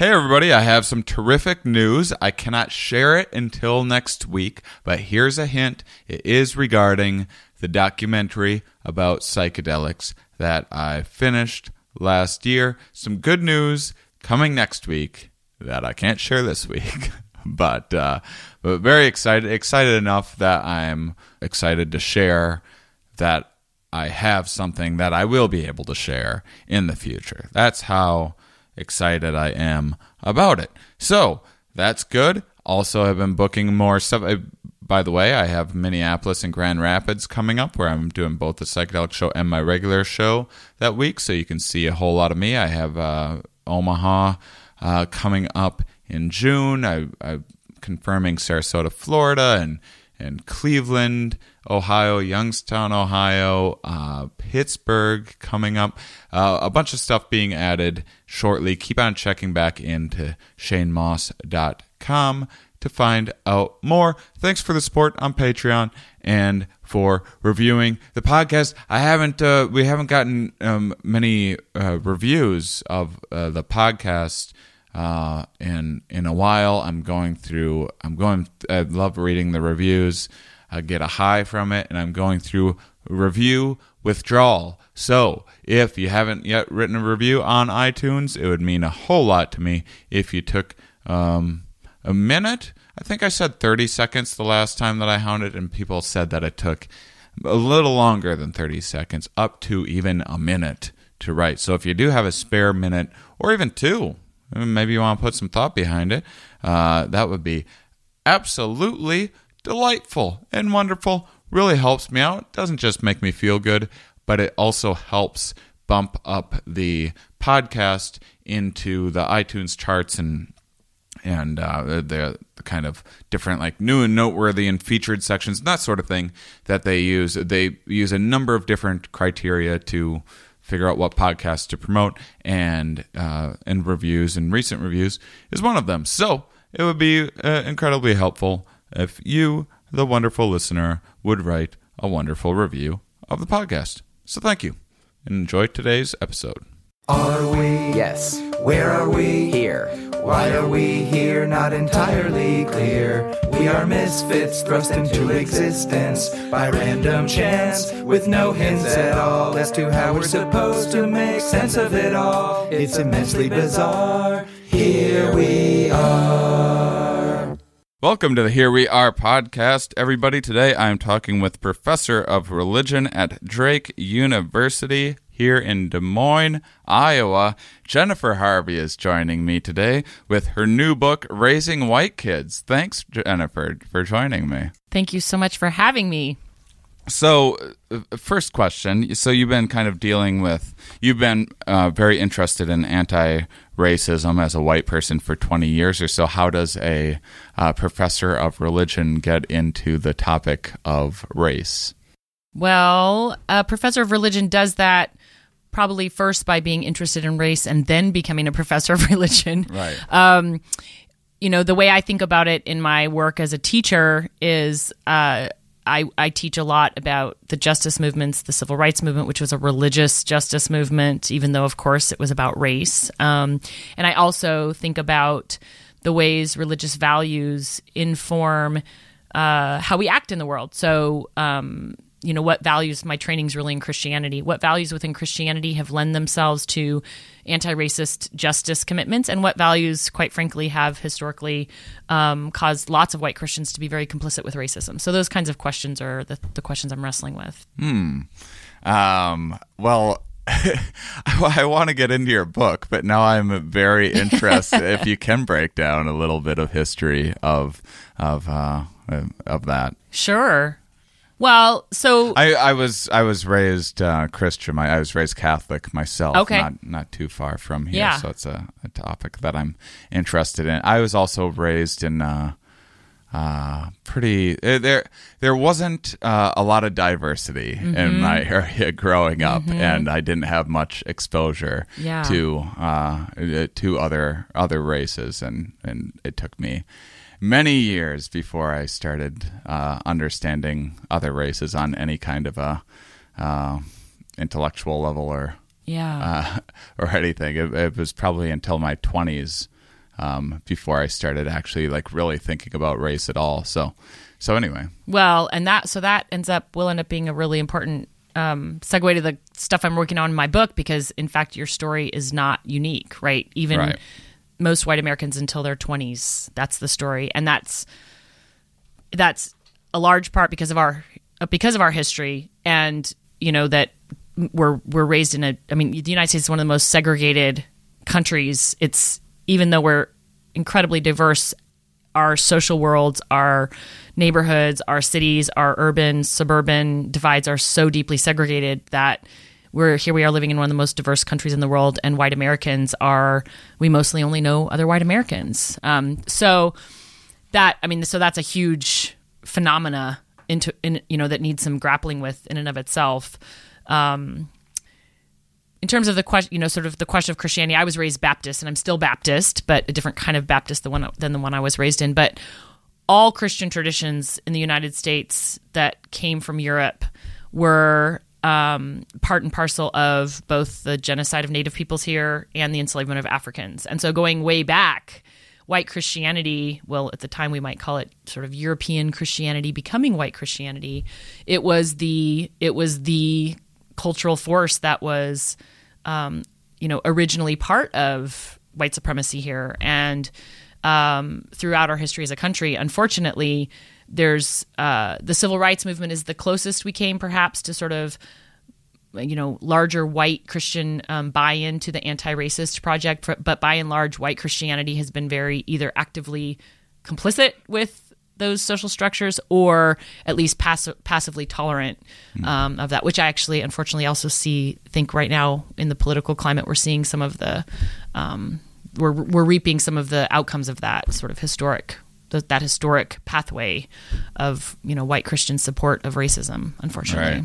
Hey, everybody, I have some terrific news. I cannot share it until next week, but here's a hint. It is regarding the documentary about psychedelics that I finished last year. Some good news coming next week that I can't share this week. but uh, but very excited excited enough that I'm excited to share that I have something that I will be able to share in the future. That's how excited I am about it. So that's good. Also, I've been booking more stuff. I, by the way, I have Minneapolis and Grand Rapids coming up where I'm doing both the psychedelic show and my regular show that week. So you can see a whole lot of me. I have uh, Omaha uh, coming up in June. I, I confirming Sarasota, Florida, and and Cleveland, Ohio, Youngstown, Ohio, uh, Pittsburgh coming up. Uh, a bunch of stuff being added shortly. Keep on checking back into shanemauss.com to find out more. Thanks for the support on Patreon and for reviewing the podcast. I haven't, uh, we haven't gotten um, many uh, reviews of uh, the podcast uh, in in a while. I'm going through. I'm going. I love reading the reviews. I get a high from it, and I'm going through review withdrawal. So if you haven't yet written a review on iTunes, it would mean a whole lot to me if you took um, a minute. I think I said 30 seconds the last time that I hounded, and people said that it took a little longer than 30 seconds, up to even a minute to write. So if you do have a spare minute or even two, maybe you want to put some thought behind it, uh, that would be absolutely delightful and wonderful. Really helps me out. Doesn't just make me feel good, but it also helps bump up the podcast into the iTunes charts and and uh, the, kind of different like new and noteworthy and featured sections that sort of thing that they use. They use a number of different criteria to figure out what podcasts to promote, and uh, and reviews and recent reviews is one of them. So it would be uh, incredibly helpful if you, the wonderful listener, would write a wonderful review of the podcast. So thank you, and enjoy today's episode. Are we? Yes. Where are we? Here. Why are we here? Not entirely clear. We are misfits thrust into existence by random chance, with no hints at all as to how we're supposed to make sense of it all. It's immensely bizarre. Here we are. Welcome to the Here We Are podcast, everybody. Today I am talking with Professor of Religion at Drake University here in Des Moines, Iowa. Jennifer Harvey is joining me today with her new book, Raising White Kids. Thanks, Jennifer, for joining me. Thank you so much for having me. So, first question. So, you've been kind of dealing with, you've been uh, very interested in anti racism as a white person for 20 years or so. How does a uh, professor of religion get into the topic of race? Well, a professor of religion does that probably first by being interested in race and then becoming a professor of religion. Right. Um, you know, the way I think about it in my work as a teacher is uh, I, I teach a lot about the justice movements, the civil rights movement, which was a religious justice movement, even though, of course, it was about race. Um, and I also think about the ways religious values inform uh, how we act in the world. So, um, you know what values my training is really in christianity what values within christianity have lent themselves to anti-racist justice commitments and what values quite frankly have historically um, caused lots of white christians to be very complicit with racism so those kinds of questions are the, the questions i'm wrestling with hmm um, well I want to get into your book, but now I'm very interested if you can break down a little bit of history of of uh, of that. Sure. Well, so I, I was I was raised uh, Christian. I, I was raised Catholic myself. Okay. not not too far from here. Yeah. So it's a, a topic that I'm interested in. I was also raised in uh, uh, pretty uh, there. There wasn't uh, a lot of diversity Mm-hmm. in my area growing up, and I didn't have much exposure Yeah. to uh, to other other races, and and it took me many years before I started uh, understanding other races on any kind of a uh, intellectual level or yeah. uh, or anything. It, it was probably until my twenties um, before I started actually like really thinking about race at all. So, so anyway, Well, and that so that ends up will end up being a really important um, segue to the stuff I'm working on in my book because in fact your story is not unique, right? Even Right. Most white Americans until their 20s, that's the story, and that's that's a large part because of our uh, because of our history and you know that we're we're raised in a I mean the United States is one of the most segregated countries. It's even though we're incredibly diverse our social worlds our neighborhoods our cities our urban suburban divides are so deeply segregated that we're here we are living in one of the most diverse countries in the world and white Americans are we mostly only know other white Americans um, so that I mean, so that's a huge phenomena into in you know that needs some grappling with in and of itself. Um, in terms of the question, you know, sort of the question of Christianity, I was raised Baptist, and I'm still Baptist, but a different kind of Baptist one than the one I was raised in. But all Christian traditions in the United States that came from Europe were um, part and parcel of both the genocide of Native peoples here and the enslavement of Africans. And so, going way back, white Christianity, well, at the time we might call it sort of European Christianity becoming white Christianity, it was the it was the cultural force that was, um, you know, originally part of white supremacy here, and um, throughout our history as a country, unfortunately, there's uh, the civil rights movement is the closest we came, perhaps, to sort of you know larger white christian um, buy-in to the anti-racist project. But by and large white christianity has been very either actively complicit with those social structures or at least pass- passively tolerant um, of that which i actually unfortunately also see think right now in the political climate we're seeing some of the um, we're, we're reaping some of the outcomes of that sort of historic th- that historic pathway of you know white christian support of racism unfortunately Right.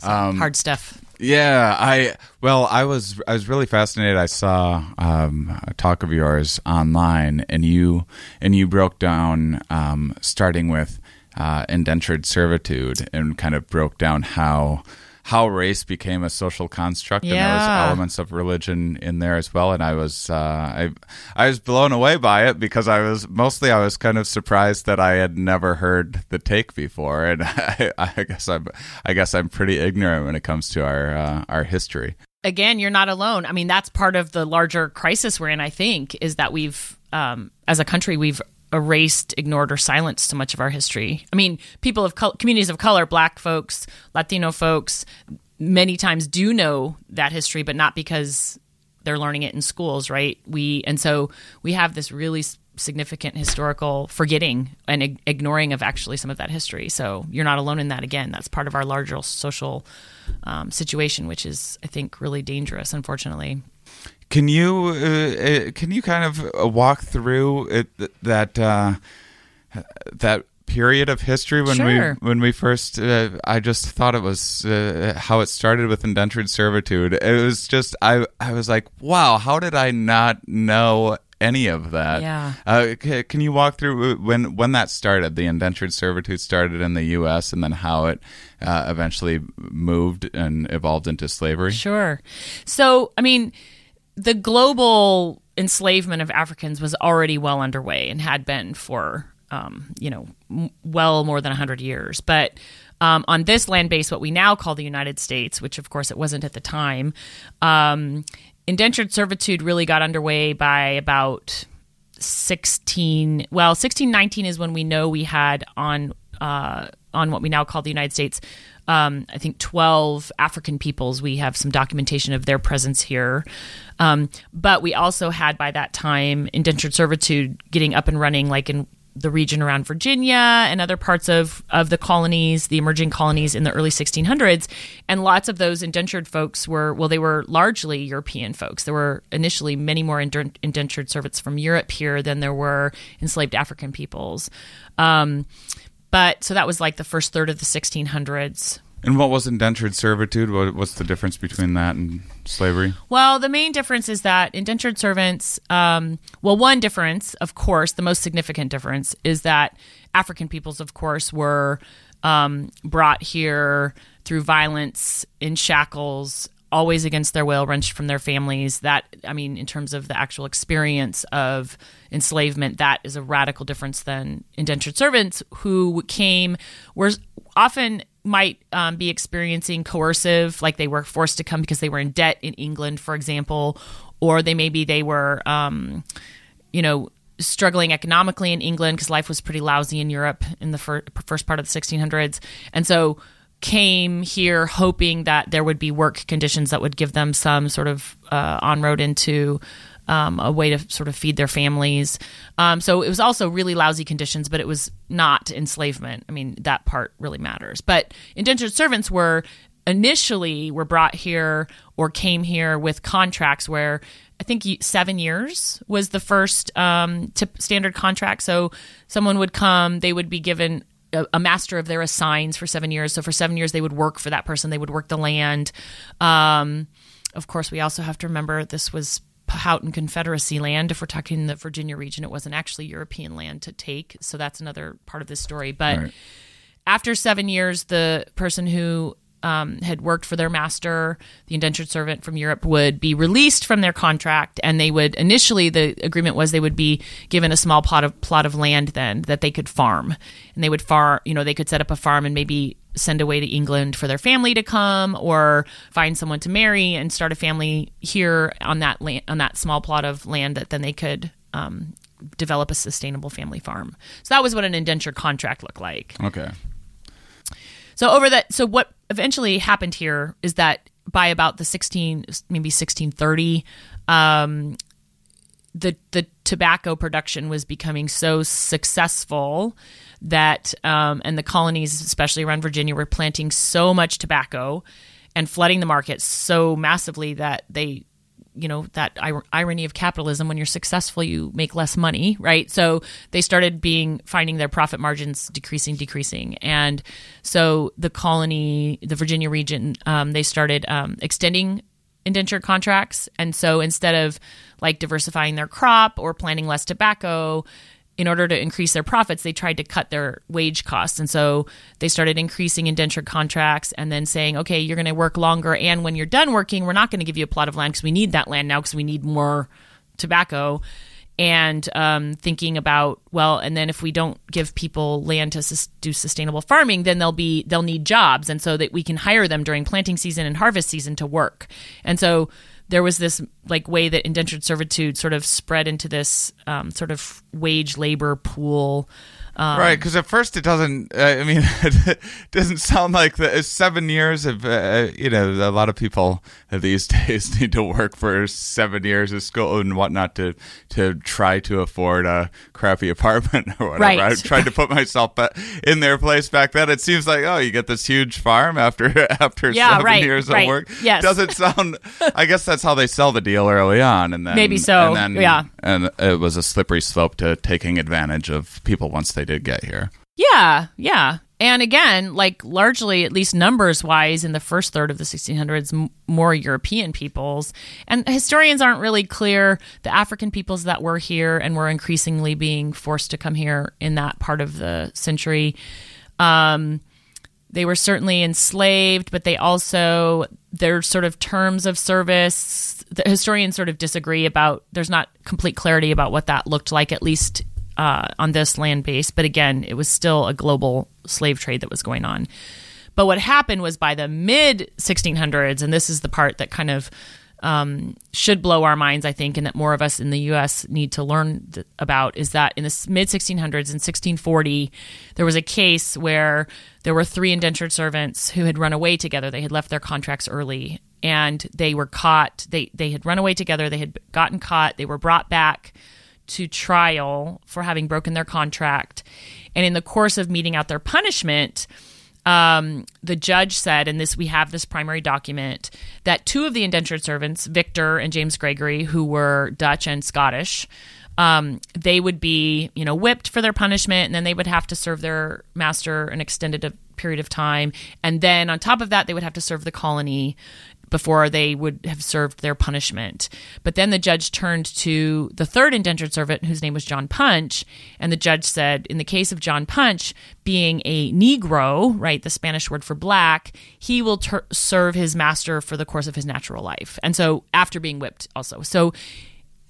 So, hard stuff. Yeah, I well, I was I was really fascinated. I saw um, a talk of yours online, and you and you broke down um, starting with uh, indentured servitude, and kind of broke down how how race became a social construct, and there was elements of religion in there as well. And I was uh, I I was blown away by it because I was mostly I was kind of surprised that I had never heard the take before, and I, I guess I'm I guess I'm pretty ignorant when it comes to our uh, our history. again, you're not alone. I mean, that's part of the larger crisis we're in, I think, is that we've, um, as a country, we've erased, ignored, or silenced so much of our history. I mean, people of col- communities of color, black folks, Latino folks, many times do know that history, but not because they're learning it in schools, right? We and so we have this really significant historical forgetting and ig- ignoring of actually some of that history. So you're not alone in that. Again, that's part of our larger social um, situation, which is, I think, really dangerous. Unfortunately, Can you uh, uh, can you kind of uh, walk through it, that uh, that period of history when Sure. we when we first? Uh, I just thought it was uh, how it started with indentured servitude. It was just I I was like, wow, how did I not know? Any of that? Yeah. Uh, c- can you walk through when when that started? The indentured servitude started in the U.S. and then how it uh, eventually moved and evolved into slavery. Sure. So, I mean, the global enslavement of Africans was already well underway and had been for, um, you know, m- well more than 100 years. But um, on this land base, what we now call the United States, which of course it wasn't at the time, um, indentured servitude really got underway by about 16 well 1619 is when we know we had on uh, on what we now call the United States um, I think 12 African peoples we have some documentation of their presence here um, but we also had by that time indentured servitude getting up and running like in the region around Virginia and other parts of, of the colonies, the emerging colonies in the early 1600s. And lots of those indentured folks were, well, they were largely European folks. There were initially many more indentured servants from Europe here than there were enslaved African peoples. Um, but so that was like the first third of the 1600s. And what was indentured servitude? What, what's the difference between that and slavery? Well, the main difference is that indentured servants, um, well, one difference, of course, the most significant difference is that African peoples, of course, were um, brought here through violence in shackles always against their will, wrenched from their families. That, I mean, in terms of the actual experience of enslavement, that is a radical difference than indentured servants who came, were often might um, be experiencing coercive, like they were forced to come because they were in debt in England, for example, or they maybe they were, um, you know, struggling economically in England because life was pretty lousy in Europe in the fir- first part of the 1600s, and so came here hoping that there would be work conditions that would give them some sort of uh, on road into um, a way to sort of feed their families. Um, so it was also really lousy conditions, but it was not enslavement. I mean, that part really matters. But indentured servants were initially were brought here or came here with contracts where I think seven years was the first um, standard contract. So someone would come, they would be given a, a, master of their assigns for seven years. So for seven years, they would work for that person. They would work the land. Um, of course, we also have to remember this was Powhatan Confederacy land. If we're talking the Virginia region, it wasn't actually European land to take. So that's another part of this story. But right. after seven years, the person who um, had worked for their master, the indentured servant from Europe, would be released from their contract, and they would initially the agreement was they would be given a small plot of plot of land then that they could farm, and they would farm. You know, they could set up a farm and maybe send away to England for their family to come, or find someone to marry and start a family here on that land on that small plot of land that then they could. Um, develop a sustainable family farm. So that was what an indenture contract looked like. Okay. So over that, so what eventually happened here is that by about the 16, maybe 1630, um, the the tobacco production was becoming so successful that um, and the colonies, especially around Virginia, were planting so much tobacco and flooding the market so massively that they you know that irony of capitalism when you're successful you make less money right? So they started being finding their profit margins decreasing decreasing. And so the colony the virginia region um, they started um, extending indentured contracts. And so instead of like diversifying their crop or planting less tobacco in order to increase their profits, they tried to cut their wage costs. And so they started increasing indentured contracts and then saying, okay, you're going to work longer. And when you're done working, we're not going to give you a plot of land because we need that land now because we need more tobacco. And um, thinking about well, and then if we don't give people land to sus- do sustainable farming, then they'll be they'll need jobs, and so that we can hire them during planting season and harvest season to work. And so there was this like way that indentured servitude sort of spread into this um, sort of wage labor pool um, right, because at first it doesn't. Uh, I mean, it doesn't sound like the seven years of. Uh, you know, a lot of people these days need to work for seven years of school and whatnot to to try to afford a crappy apartment or whatever. Right. I tried to put myself in their place back then. It seems like oh, you get this huge farm after after yeah, seven right, years right. of work. Yes, doesn't sound. I guess that's how they sell the deal early on, and then maybe so. And then, yeah, and it was a slippery slope to taking advantage of people once they they did get here. Yeah, yeah. And again, like largely, at least numbers wise, in the first third of the 1600s, m- more European peoples. And historians aren't really clear the African peoples that were here and were increasingly being forced to come here in that part of the century. Um, they were certainly enslaved, but they also, their sort of terms of service, the historians sort of disagree about, there's not complete clarity about what that looked like, at least uh, on this land base. But again, it was still a global slave trade that was going on. But what happened was by the mid 1600s, and this is the part that kind of um, should blow our minds, I think, and that more of us in the U.S. need to learn th- about is that in the mid 1600s, in 1640, there was a case where there were three indentured servants who had run away together. They had left their contracts early, and they were caught. They they had run away together. They had gotten caught. They were brought back to trial for having broken their contract. And in the course of meeting out their punishment, um, the judge said, and this we have this primary document, that two of the indentured servants, Victor and James Gregory, who were Dutch and Scottish, um, they would be, you know, whipped for their punishment, and then they would have to serve their master an extended period of time, and then on top of that, they would have to serve the colony before they would have served their punishment. But then the judge turned to the third indentured servant, whose name was John Punch, and the judge said, in the case of John Punch, being a Negro, right, the Spanish word for black, he will ter- serve his master for the course of his natural life. And so after being whipped, also. So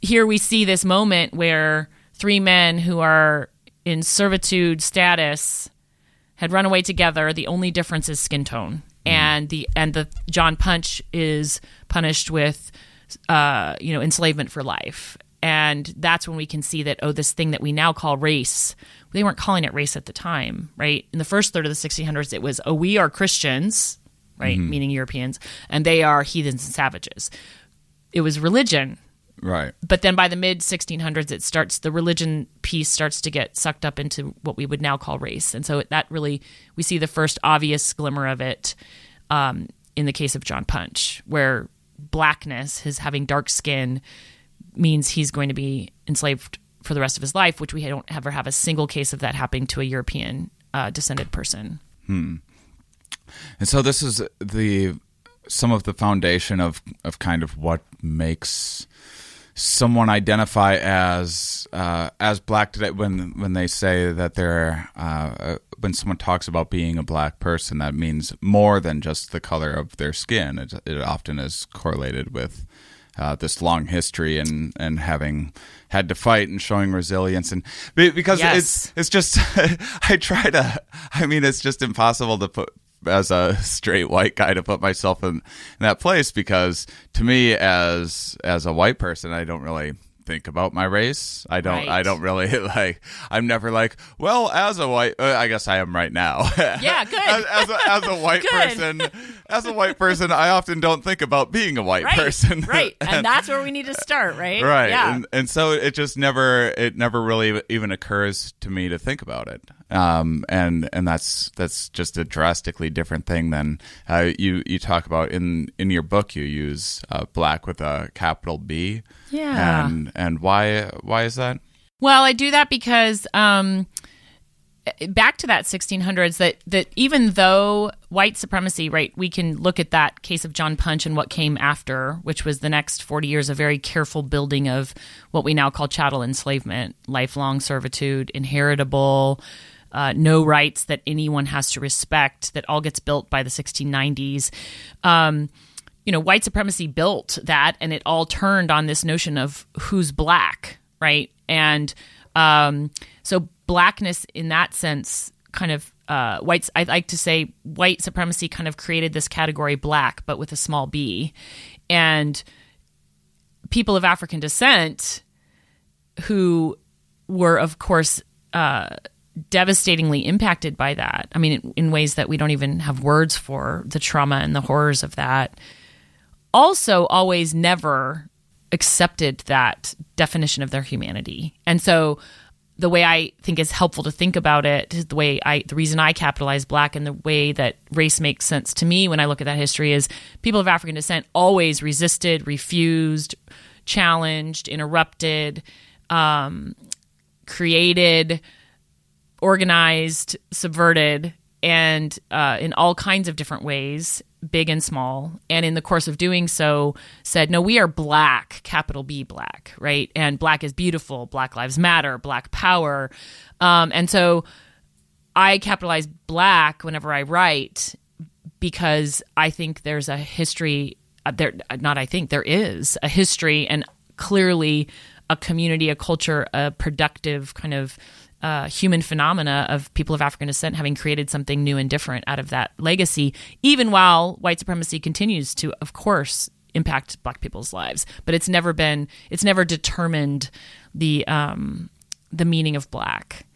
here we see this moment where three men who are in servitude status had run away together. The only difference is skin tone and the and the John Punch is punished with uh, you know enslavement for life. And that's when we can see that oh, this thing that we now call race, they weren't calling it race at the time, right? In the first third of the 1600s, it was oh, we are Christians, right, meaning Europeans, and they are heathens and savages. It was religion, Right. but then by the mid 1600s it starts the religion piece starts to get sucked up into what we would now call race. And so that really we see the first obvious glimmer of it um, in the case of john punch where blackness his having dark skin means he's going to be enslaved for the rest of his life which we don't ever have a single case of that happening to a european uh, descended person. And so this is the some of the foundation of of kind of what makes someone identify as uh, as black today when when they say that they're uh, uh, when someone talks about being a black person that means more than just the color of their skin it, it often is correlated with uh, this long history and and having had to fight and showing resilience and because Yes. it's it's just I try to I mean it's just impossible to put as a straight white guy to put myself in, in that place because to me as as a white person I don't really think about my race. I don't I don't really like I'm never like well as a white uh, I guess I am right now. Yeah, good. as, as, a, as a white person as a white person I often don't think about being a white right person. right. And that's where we need to start right? Right. Yeah. And, and so it just never it never really even occurs to me to think about it um and and that's that's just a drastically different thing than uh, you you talk about in in your book you use uh, black with a capital b Yeah. and and why why is that Well, I do that because um, back to that 1600s that that even though white supremacy, right, we can look at that case of John Punch and what came after, which was the next 40 years of very careful building of what we now call chattel enslavement, lifelong servitude, inheritable. Uh, no rights that anyone has to respect that all gets built by the 1690s um, you know, white supremacy built that, and it all turned on this notion of who's black, right? And um, so blackness, in that sense, kind of uh, whites. I like to say white supremacy kind of created this category black, but with a small b, and people of African descent who were, of course, uh, devastatingly impacted by that. I mean, in, ways that we don't even have words for the trauma and the horrors of that. Also, always never accepted that definition of their humanity. And so, the way I think is helpful to think about it, is the way I, the reason I capitalize black and the way that race makes sense to me when I look at that history is people of African descent always resisted, refused, challenged, interrupted, um, created, organized, subverted, and uh, in all kinds of different ways, big and small. And in the course of doing so, said, no, we are black, capital B black, right? And black is beautiful, Black Lives Matter, Black Power. Um, and so I capitalize black whenever I write because I think there's a history uh, there not I think there is a history and clearly a community a culture a productive kind of uh, human phenomena of people of African descent having created something new and different out of that legacy, even while white supremacy continues to, of course, impact Black people's lives. But it's never been, it's never determined the um, the meaning of Black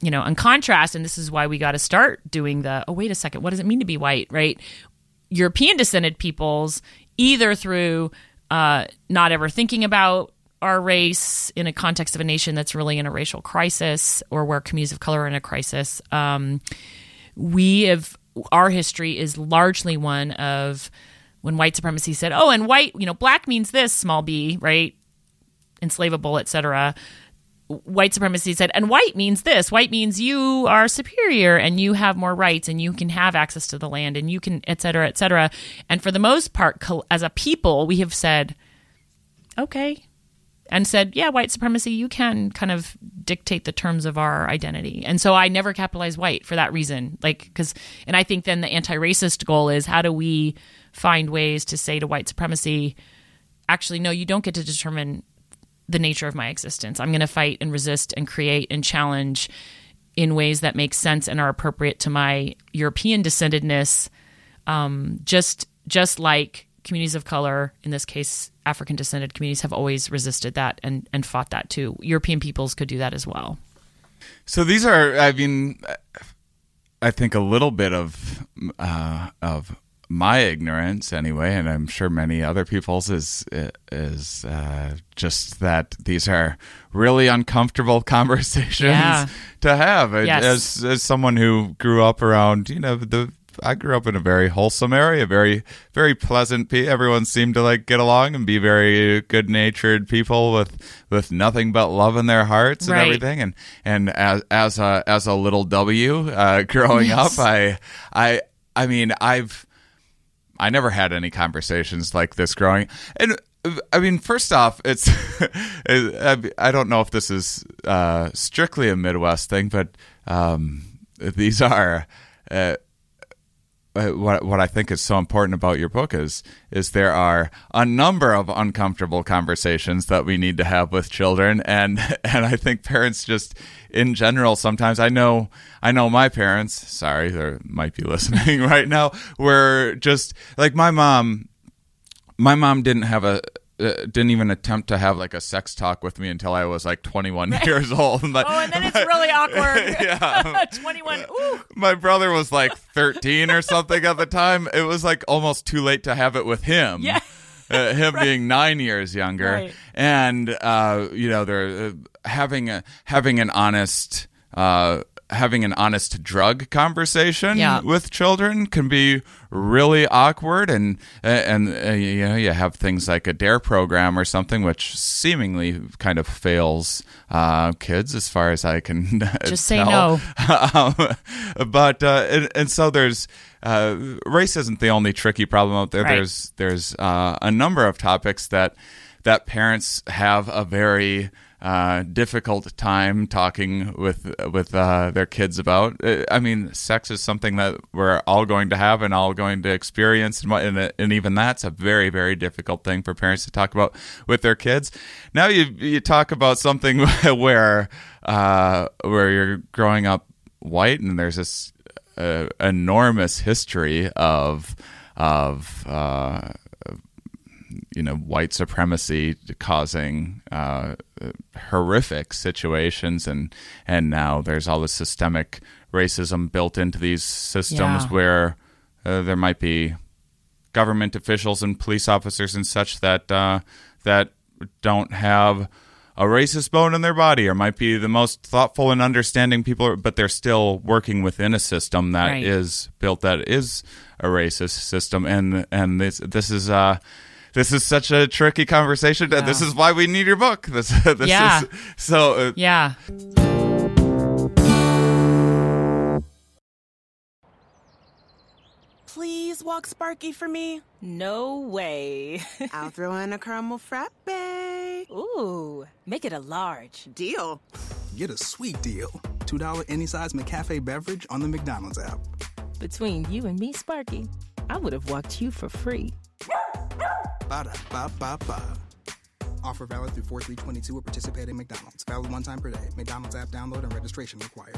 you know, in contrast, and this is why we got to start doing the, oh, wait a second, what does it mean to be white, right? European descended peoples, either through uh, not ever thinking about our race in a context of a nation that's really in a racial crisis or where communities of color are in a crisis, um, we have, our history is largely one of when white supremacy said, oh, and white, you know, black means this, small b, right? Enslavable, et cetera white supremacy said, and white means this. White means you are superior and you have more rights and you can have access to the land and you can, et cetera, et cetera. And for the most part, as a people, we have said, okay, and said, yeah, white supremacy, you can kind of dictate the terms of our identity. And so I never capitalize white for that reason. Like, because, and I think then the anti racist goal is how do we find ways to say to white supremacy, actually, no, you don't get to determine the nature of my existence. I'm going to fight and resist and create and challenge in ways that make sense and are appropriate to my European descendedness. Um, just just like communities of color, in this case, African descended communities, have always resisted that and and fought that too. European peoples could do that as well. So these are, I mean, I think a little bit of uh, of my ignorance anyway, and I'm sure many other people's is is uh, just that these are really uncomfortable conversations Yeah. to have. Yes. As as someone who grew up around, you know, the I grew up in a very wholesome area, very very pleasant. Pe- everyone seemed to like get along and be very good natured people with with nothing but love in their hearts and Right. everything. And and as as a as a little W uh, growing Yes. up, I I I mean I've I never had any conversations like this growing. And I mean, first off, it's I don't know if this is uh, strictly a Midwest thing, but um, these are. Uh, Uh, what what I think is so important about your book is is there are a number of uncomfortable conversations that we need to have with children. And and I think parents just in general sometimes I know I know my parents sorry they might be listening right now were just like my mom my mom didn't have a uh, didn't even attempt to have like a sex talk with me until I was like 21 years old. Oh, and then it's really awkward. Yeah. 21. Ooh. my brother was like 13 or something at the time. It was like almost too late to have it with him. Yeah. Uh, him being nine years younger, Right. and uh, you know they're uh, having a having an honest uh, having an honest drug conversation Yeah. with children can be really awkward, and and uh, you know you have things like a Dare program or something, which seemingly kind of fails uh, kids as far as I can Just say no. um, but uh, and, and so there's uh, race isn't the only tricky problem out there. Right. There's there's uh, a number of topics that that parents have a very uh, difficult time talking with with uh, their kids about. Uh, I mean, sex is something that we're all going to have and all going to experience, and, and, and even that's a very very difficult thing for parents to talk about with their kids. Now you you talk about something where uh, where you're growing up white and there's this uh, enormous history of of uh, you know white supremacy causing uh, horrific situations and and now there's all this systemic racism built into these systems Yeah. where uh, there might be government officials and police officers and such that uh, that don't have a racist bone in their body or might be the most thoughtful and understanding people but they're still working within a system that is Right. built that is a racist system and and this this is uh this is such a tricky conversation. and This is why we need your book. This, this Yeah. is so. Uh, Yeah. Please walk Sparky for me. No way. I'll throw in a caramel frappe. Ooh, make it a large. Deal. Get a sweet deal. $2 any size McCafe beverage on the McDonald's app. Between you and me, Sparky, I would have walked you for free. Ba da ba ba ba. Offer valid through 4 322 at participating McDonald's. Valid one time per day. McDonald's app download and registration required.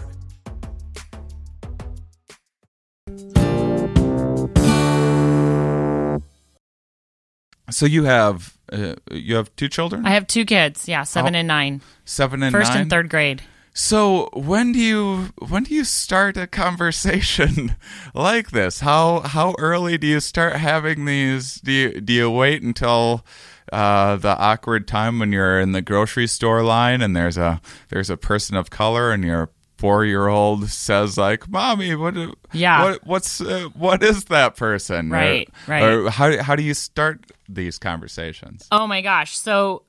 so you have uh, you have two children, I have two kids. Yeah, seven Oh, and nine. seven and First nine. and third grade. So when do you when do you start a conversation like this? How how early do you start having these? Do you do you wait until uh, the awkward time when you're in the grocery store line and there's a there's a person of color and your four year old says like, "Mommy, what? Yeah. what what's uh, what is that person?" Or- Right, right. Or how how do you start these conversations? Oh my gosh. So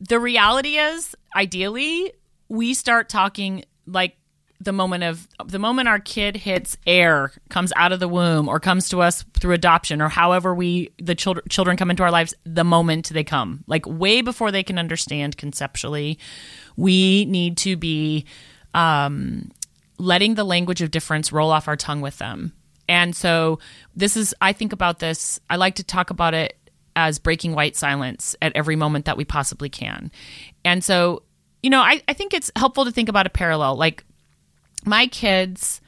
the reality is, ideally, we start talking like the moment of the moment our kid hits air comes out of the womb or comes to us through adoption or however we the children children come into our lives the moment they come. Like way before they can understand conceptually we need to be um, letting the language of difference roll off our tongue with them. And so this is i think about this i like to talk about it as breaking white silence at every moment that we possibly can. And so you know i, I think it's helpful to think about a parallel. Like my kids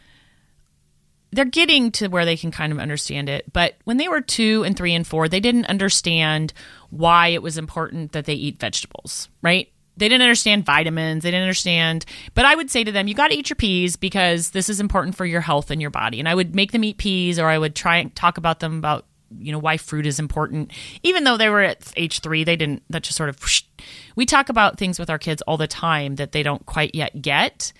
they're getting to where they can kind of understand it but when they were two and three and four they didn't understand why it was important that they eat vegetables right? They didn't understand vitamins. They didn't understand but i would say to them you got to eat your peas because this is important for your health and your body. And i would make them eat peas or i would try and talk about them about you know why fruit is important. Even though they were at age three they didn't that just sort of we talk about things with our kids all the time that they don't quite yet get.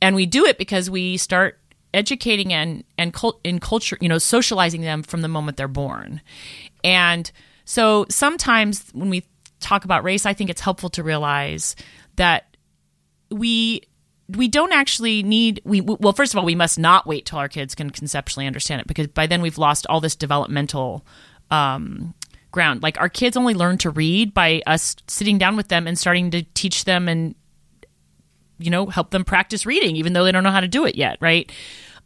And we do it because we start educating and and cult, in culture you know socializing them from the moment they're born. And so sometimes when we talk about race i think it's helpful to realize that we we don't actually need we well first of all we must not wait till our kids can conceptually understand it because by then we've lost all this developmental um, ground. Like our kids only learn to read by us sitting down with them and starting to teach them and you know help them practice reading even though they don't know how to do it yet right?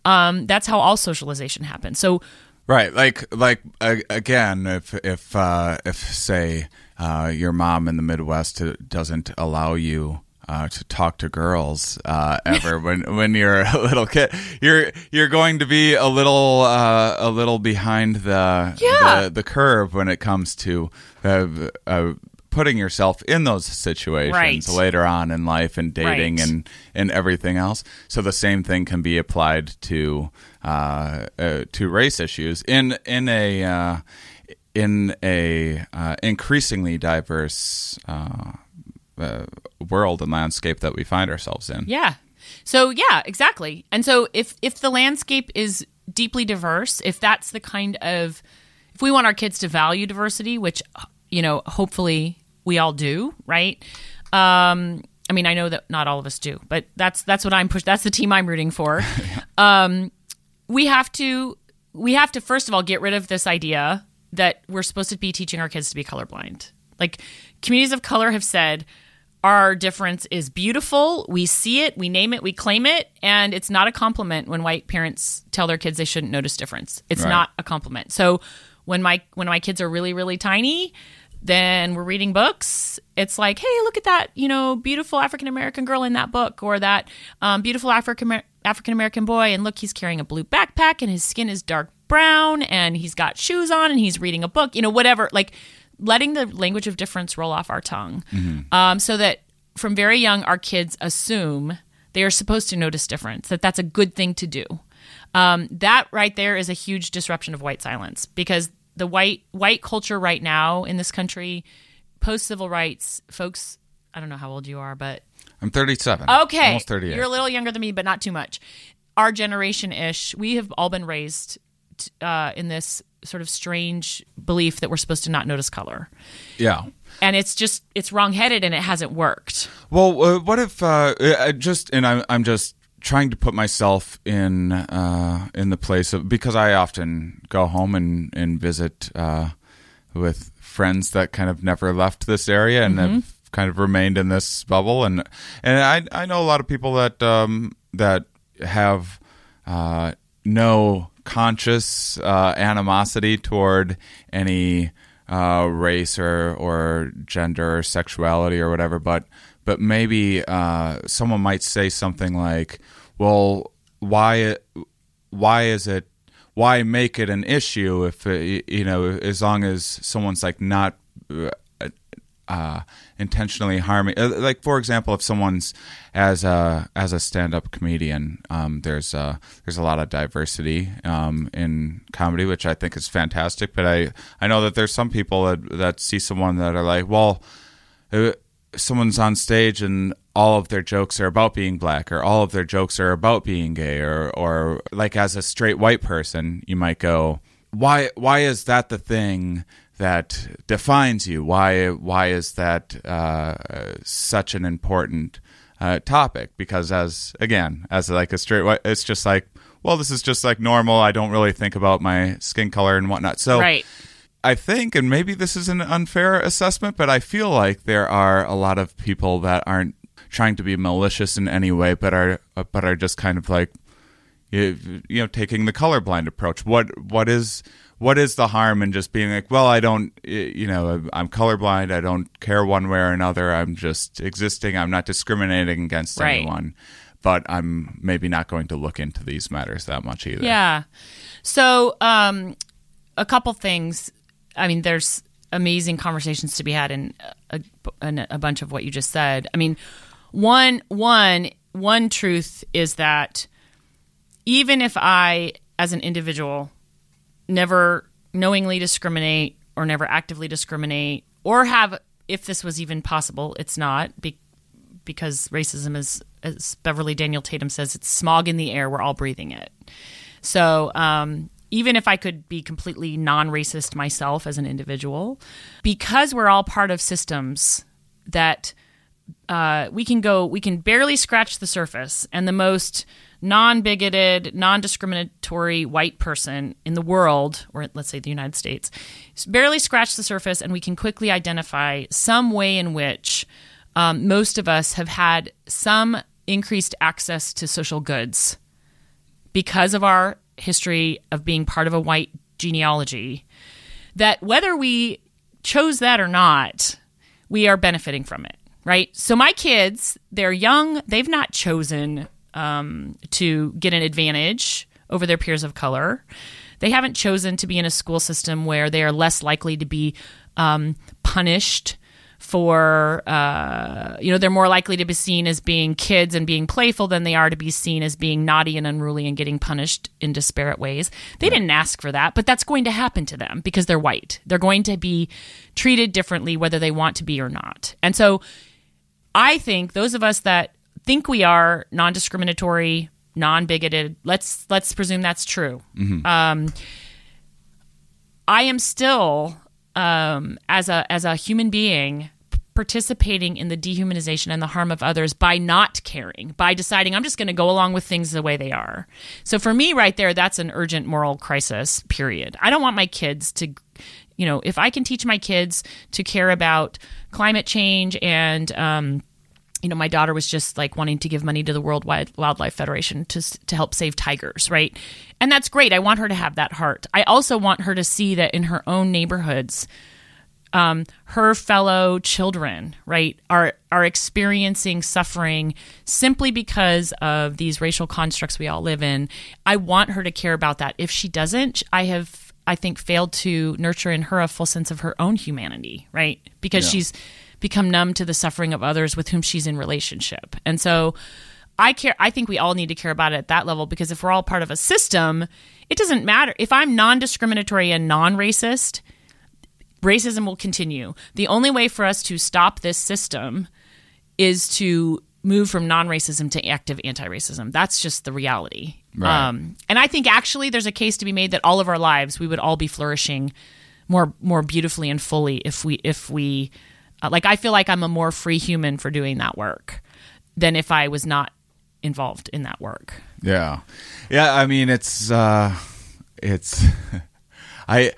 Um, that's how all socialization happens. So Right, like like uh, again, if if uh, if say uh, your mom in the Midwest doesn't allow you uh, to talk to girls uh, ever when when you're a little kid, you're you're going to be a little uh, a little behind the, Yeah. the the curve when it comes to uh, uh, putting yourself in those situations Right. later on in life and dating Right. and and everything else. So the same thing can be applied to uh, uh, to race issues in in a uh, in a uh, increasingly diverse uh, world and landscape that we find ourselves in. Yeah. So yeah, exactly. And so if if the landscape is deeply diverse, if that's the kind of if we want our kids to value diversity, which you know, hopefully we all do, right? Um I mean, I know that not all of us do, but that's that's what I'm push that's the team I'm rooting for. um we have to we have to first of all get rid of this idea that we're supposed to be teaching our kids to be colorblind. Like communities of color have said our difference is beautiful. We see it, we name it, we claim it, and it's not a compliment when white parents tell their kids they shouldn't notice difference. It's Right. not a compliment. So when my when my kids are really really tiny, then we're reading books. It's like, hey, look at that, you know, beautiful African American girl in that book, or that um, beautiful African African American boy, and look, he's carrying a blue backpack, and his skin is dark brown, and he's got shoes on, and he's reading a book, you know, whatever. Like letting the language of difference roll off our tongue, um, so that from very young, our kids assume they are supposed to notice difference. That that's a good thing to do. Um, that right there is a huge disruption of white silence because the white white culture right now in this country, post civil rights, folks. I don't know how old you are, but I'm 37. okay, almost 38. you're a little younger than me, but not too much. Our generation ish, we have all been raised uh, in this sort of strange belief that we're supposed to not notice color, yeah. and it's just it's wrongheaded and it hasn't worked. Well, uh, what if uh, I just and I'm I'm just trying to put myself in uh, in the place of because I often go home and and visit uh, with friends that kind of never left this area and have kind of remained in this bubble and and I I know a lot of people that um, that have uh, no conscious uh, animosity toward any uh, race or or gender or sexuality or whatever, but but maybe uh, someone might say something like, "Well, why why is it why make it an issue if you know as long as someone's like not uh, intentionally harming. uh, Like for example, if someone's as a as a stand up comedian, um, there's uh, there's a lot of diversity um, in comedy, which I think is fantastic. But I I know that there's some people that that see someone that are like, well, uh, someone's on stage and all of their jokes are about being black or all of their jokes are about being gay or or like as a straight white person you might go why why is that the thing that defines you why why is that uh, such an important uh, topic because as again as like a straight it's just like well this is just like normal. I don't really think about my skin color and whatnot. So Right. I think, and maybe this is an unfair assessment, but I feel like there are a lot of people that aren't trying to be malicious in any way, but are but are just kind of like you, you know taking the colorblind approach. What what is what is the harm in just being like, well, I don't, you know, I'm colorblind. I don't care one way or another. I'm just existing. I'm not discriminating against Right. anyone, but I'm maybe not going to look into these matters that much either. Yeah. So, um, a couple things. I mean, there's amazing conversations to be had in a, in a bunch of what you just said. I mean, one one one truth is that even if I, as an individual, never knowingly discriminate or never actively discriminate or have, if this was even possible, it's not be, because racism is, as Beverly Daniel Tatum says, it's smog in the air. We're all breathing it. So um, even if I could be completely non racist myself as an individual, because we're all part of systems that uh, we can go, we can barely scratch the surface, and the most non bigoted, non discriminatory white person in the world, or let's say the United States, barely scratch the surface, and we can quickly identify some way in which um, most of us have had some increased access to social goods because of our history of being part of a white genealogy, that whether we chose that or not, we are benefiting from it, right? So my kids, they're young, they've not chosen um, to get an advantage over their peers of color. They haven't chosen to be in a school system where they are less likely to be um, punished for uh, you know they're more likely to be seen as being kids and being playful than they are to be seen as being naughty and unruly and getting punished in disparate ways. They didn't ask for that but that's going to happen to them because they're white. They're going to be treated differently whether they want to be or not. And so i think those of us that think we are non-discriminatory non-bigoted. Let's let's presume that's true. Um, i am still um, as a as a human being participating in the dehumanization and the harm of others by not caring by deciding i'm just going to go along with things the way they are. So for me right there that's an urgent moral crisis period. I don't want my kids to you know if i can teach my kids to care about climate change and um, you know, my daughter was just like wanting to give money to the Worldwide Wildlife Federation to to help save tigers, right? And that's great. I want her to have that heart. I also want her to see that in her own neighborhoods, um, her fellow children, right, are are experiencing suffering simply because of these racial constructs we all live in. I want her to care about that. If she doesn't, I have, I think, failed to nurture in her a full sense of her own humanity, right? Because she's become numb to the suffering of others with whom she's in relationship, and so. I care. I think we all need to care about it at that level because if we're all part of a system, it doesn't matter. If I'm non-discriminatory and non-racist, racism will continue. The only way for us to stop this system is to move from non-racism to active anti-racism. That's just the reality. Right. Um, and I think actually there's a case to be made that all of our lives we would all be flourishing more more beautifully and fully if we if we uh, like I feel like I'm a more free human for doing that work than if I was not involved in that work. Yeah, yeah. I mean, it's uh, it's. I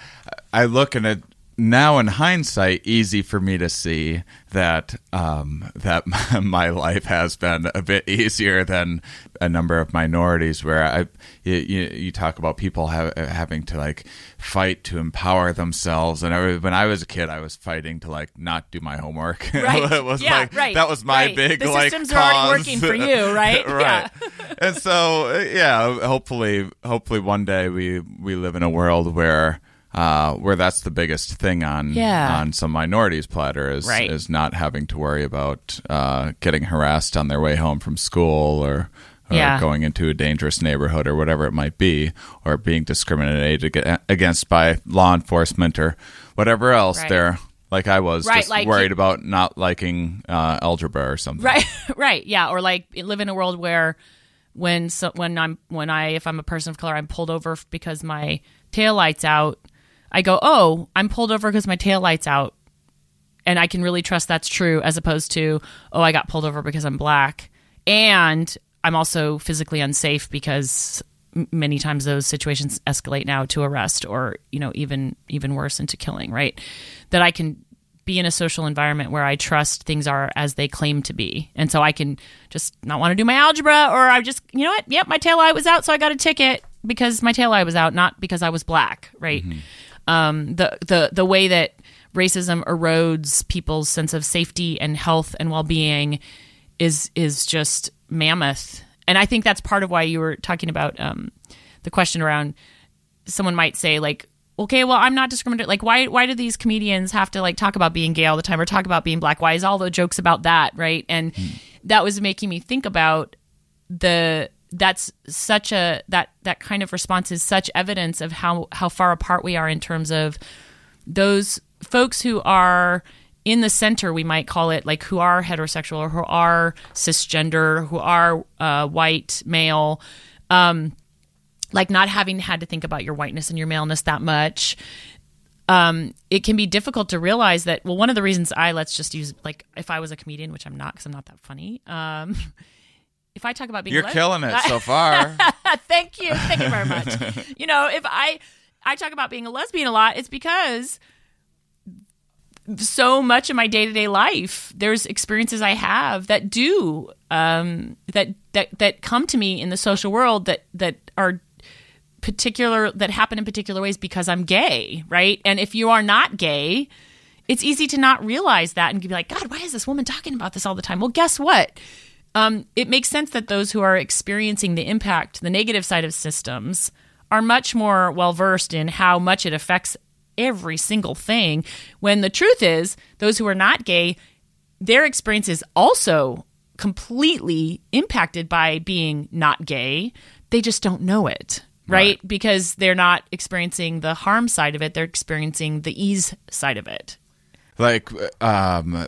I look and it now in hindsight, easy for me to see that um, that my life has been a bit easier than a number of minorities. Where I you, you, talk about people ha- having to like fight to empower themselves, and when I was a kid, I was fighting to like not do my homework. Right. it was Yeah, like right, that was my right. big The like systems are cause. working for you, right? right. and so yeah, hopefully, hopefully one day we we live in a world where. Uh, where that's the biggest thing on Yeah. on some minorities platter is Right. is not having to worry about uh, getting harassed on their way home from school or or Yeah. going into a dangerous neighborhood or whatever it might be or being discriminated against by law enforcement or whatever else Right. they're like I was Right, just like worried you- about not liking uh, algebra or something right right yeah or like live in a world where when so when i'm when i if i'm a person of color i'm pulled over because my tail lights out i go oh i'm pulled over because my tail lights out and i can really trust that's true as opposed to oh i got pulled over because i'm black and I'm also physically unsafe because many times those situations escalate now to arrest or you know even even worse into killing right that I can be in a social environment where I trust things are as they claim to be. And so I can just not want to do my algebra or I just, you know what? Yep, my tail light was out, so I got a ticket because my tail light was out, not because I was black, right? Mm-hmm. Um, the, the, the way that racism erodes people's sense of safety and health and well-being is, is just mammoth. And I think that's part of why you were talking about um, the question around someone might say like okay well i'm not discriminating like why why do these comedians have to like talk about being gay all the time or talk about being black? Why is all the jokes about that right? And that was making me think about the that's such a that that kind of response is such evidence of how how far apart we are in terms of those folks who are in the center we might call it like who are heterosexual or who are cisgender who are uh, white male um, like not having had to think about your whiteness and your maleness that much. Um, it can be difficult to realize that well one of the reasons i let's just use like if i was a comedian which i'm not because i'm not that funny um, if i talk about being You're killing it so far. thank you. Thank you very much. You know if i i talk about being a lesbian a lot it's because so much of my day-to-day life there's experiences i have that do um that that that come to me in the social world that that are particular that happen in particular ways because i'm gay right? And if you are not gay it's easy to not realize that and be like god why is this woman talking about this all the time? Well guess what um, it makes sense that those who are experiencing the impact, the negative side of systems, are much more well versed in how much it affects every single thing. When the truth is, those who are not gay, their experience is also completely impacted by being not gay. They just don't know it. Right? Because they're not experiencing the harm side of it, they're experiencing the ease side of it. like um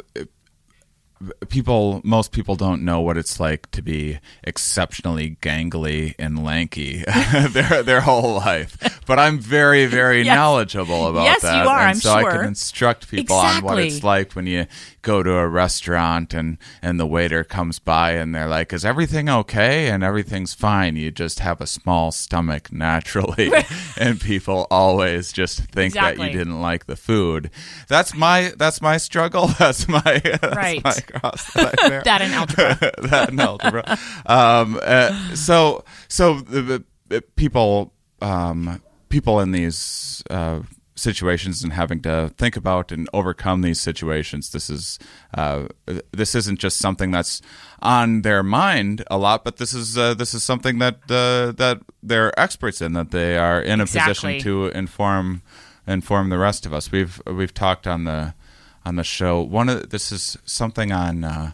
people most people don't know what it's like to be exceptionally gangly and lanky their their whole life. But i'm very very Yes. knowledgeable about Yes, that. you are, and I'm so i can instruct people on what it's like when you go to a restaurant and and the waiter comes by and they're like is everything okay and everything's fine you just have a small stomach naturally and people always just think that you didn't like the food that's my that's my struggle that's my that's Right. my cross that I bear. That in algebra. that in algebra. Um, uh, so so the, the people um, people in these uh, situations and having to think about and overcome these situations. This is uh, this isn't just something that's on their mind a lot, but this is uh, this is something that uh, that they're experts in. That they are in a Exactly. position to inform inform the rest of us. We've we've talked on the on the show. One of this is something on. Uh,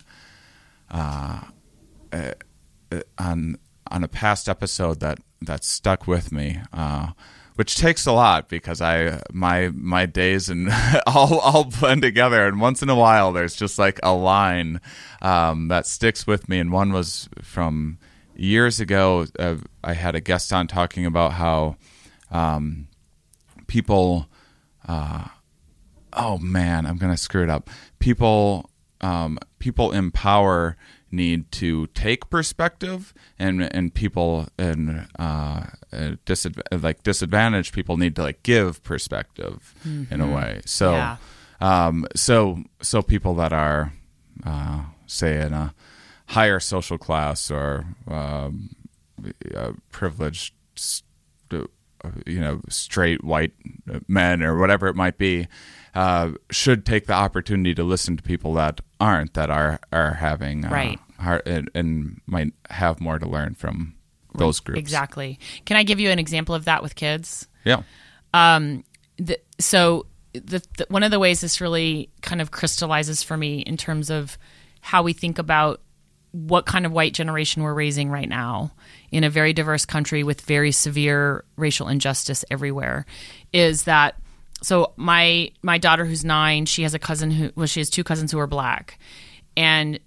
on on a past episode that that stuck with me, uh, which takes a lot because I my my days and all all blend together, and once in a while there's just like a line um, that sticks with me, and one was from years ago. Uh, I had a guest on talking about how um, people oh man, I'm gonna screw it up. People, um, people empower power need to take perspective, and and people and uh, uh, disadv- like disadvantaged people need to like give perspective in a way. So, Yeah. um, so so people that are, uh, say, in a higher social class or um, uh, privileged uh, you know straight white men or whatever it might be uh, should take the opportunity to listen to people that aren't that are are having uh, Right. har- and, and might have more to learn from those groups Exactly. Can I give you an example of that with kids? yeah the, so the, the one of the ways this really kind of crystallizes for me in terms of how we think about what kind of white generation we're raising right now in a very diverse country with very severe racial injustice everywhere is that so my my daughter who's 9 she has a cousin who well she has two cousins who are black and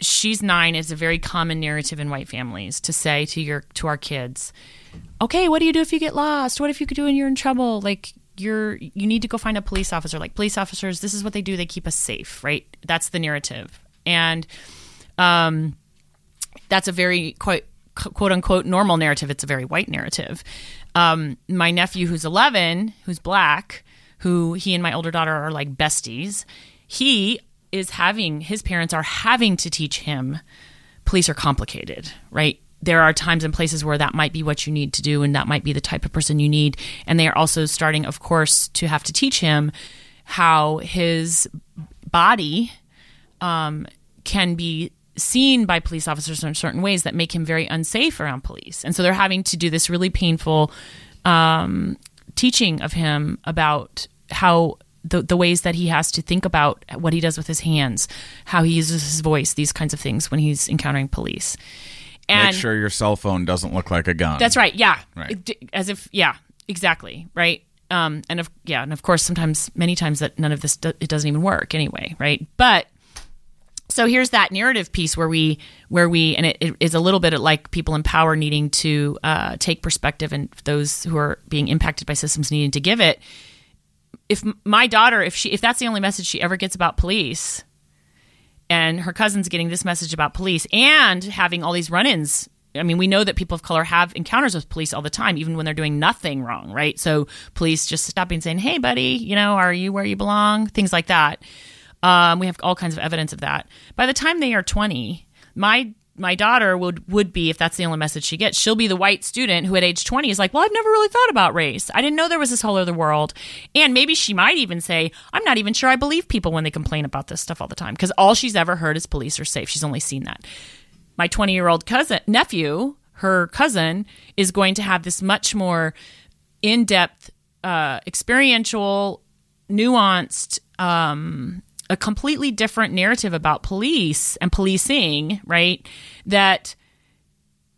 she's 9 is a very common narrative in white families to say to your to our kids okay, what do you do if you get lost? What if you could do and you're in trouble? Like you're you need to go find a police officer. Like police officers, this is what they do. They keep us safe, right? That's the narrative. And um that's a very quite quote unquote normal narrative. It's a very white narrative. Um, my nephew, who's 11, who's black, who he and my older daughter are like besties, he is having his parents are having to teach him police are complicated, right? There are times and places where that might be what you need to do, and that might be the type of person you need. And they are also starting, of course, to have to teach him how his body um, can be seen by police officers in certain ways that make him very unsafe around police. And so they're having to do this really painful um, teaching of him about how the, the ways that he has to think about what he does with his hands, how he uses his voice, these kinds of things when he's encountering police. And Make sure your cell phone doesn't look like a gun. that's right. Yeah. Right. As if, yeah, exactly. Right. Um, and of, yeah. And of course, sometimes, many times that none of this, do, it doesn't even work anyway. Right. But so here's that narrative piece where we, where we, and it, it is a little bit like people in power needing to uh, take perspective and those who are being impacted by systems needing to give it. If my daughter, if she, if that's the only message she ever gets about police, and her cousin's getting this message about police and having all these run-ins I mean, we know that people of color have encounters with police all the time, even when they're doing nothing wrong, right? So police just stopping saying, "Hey, buddy, you know, are you where you belong?" Things like that. Um, we have all kinds of evidence of that. By the time they are twenty, my my daughter would would be, if that's the only message she gets, she'll be the white student who at age twenty is like, "Well, I've never really thought about race. I didn't know there was this whole other world." And maybe she might even say, "I'm not even sure I believe people when they complain about this stuff all the time," because all she's ever heard is police are safe. She's only seen that my 20 year old cousin nephew her cousin is going to have this much more in-depth uh, experiential nuanced um, a completely different narrative about police and policing right that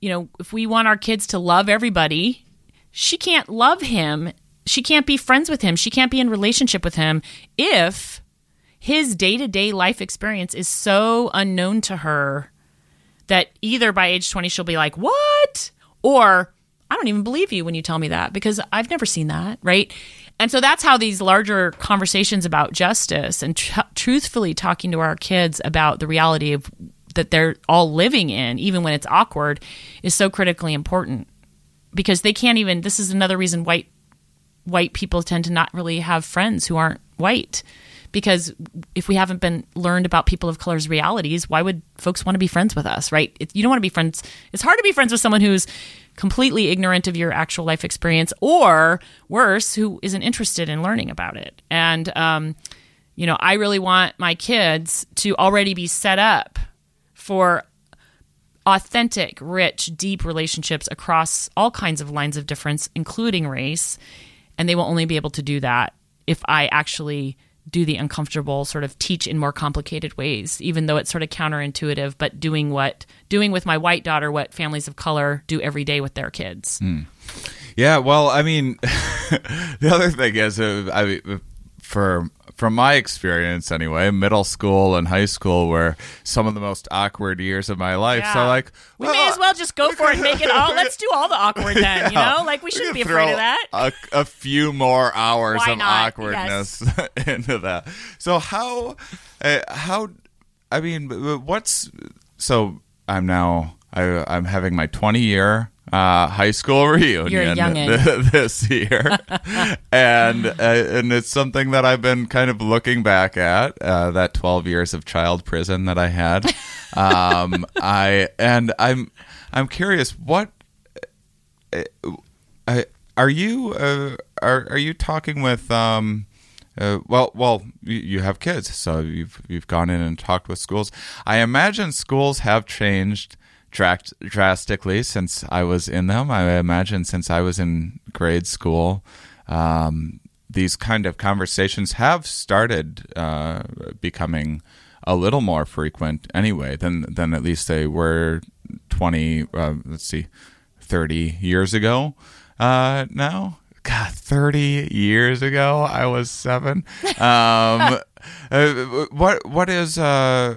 you know if we want our kids to love everybody she can't love him she can't be friends with him she can't be in relationship with him if his day-to-day life experience is so unknown to her that either by age 20 she'll be like, "What?" or I don't even believe you when you tell me that because I've never seen that, right? And so that's how these larger conversations about justice and tr- truthfully talking to our kids about the reality of that they're all living in, even when it's awkward, is so critically important because they can't even. This is another reason white white people tend to not really have friends who aren't white because if we haven't been learned about people of color's realities why would folks want to be friends with us right it, you don't want to be friends it's hard to be friends with someone who's completely ignorant of your actual life experience or worse who isn't interested in learning about it and um, you know i really want my kids to already be set up for authentic, rich, deep relationships across all kinds of lines of difference, including race. And they will only be able to do that if I actually do the uncomfortable sort of teach in more complicated ways even though it's sort of counterintuitive but doing what doing with my white daughter what families of color do every day with their kids. Yeah, well, I mean, the other thing is, uh, I for from my experience anyway, middle school and high school were some of the most awkward years of my life. So Yeah. like, we may as well just go for it and make it all let's do all the awkward then you know like we shouldn't be afraid of that A, a few more hours Why of not? awkwardness into that. So how, uh, how, I mean, what's so? I'm now I, I'm having my 20 year uh, high school reunion You're a youngin'. this year, and uh, and it's something that I've been kind of looking back at uh, that 12 years of child prison that I had. Um, I and I'm I'm curious what I, are you uh, are are you talking with um uh, well well you, you have kids so you've you've gone in and talked with schools I imagine schools have changed dra- drastically since I was in them I imagine since I was in grade school um, these kind of conversations have started uh, becoming a little more frequent anyway than than at least they were 20 uh, let's see 30 years ago uh, now. God, 30 years ago, I was seven. Um, uh, what what is uh,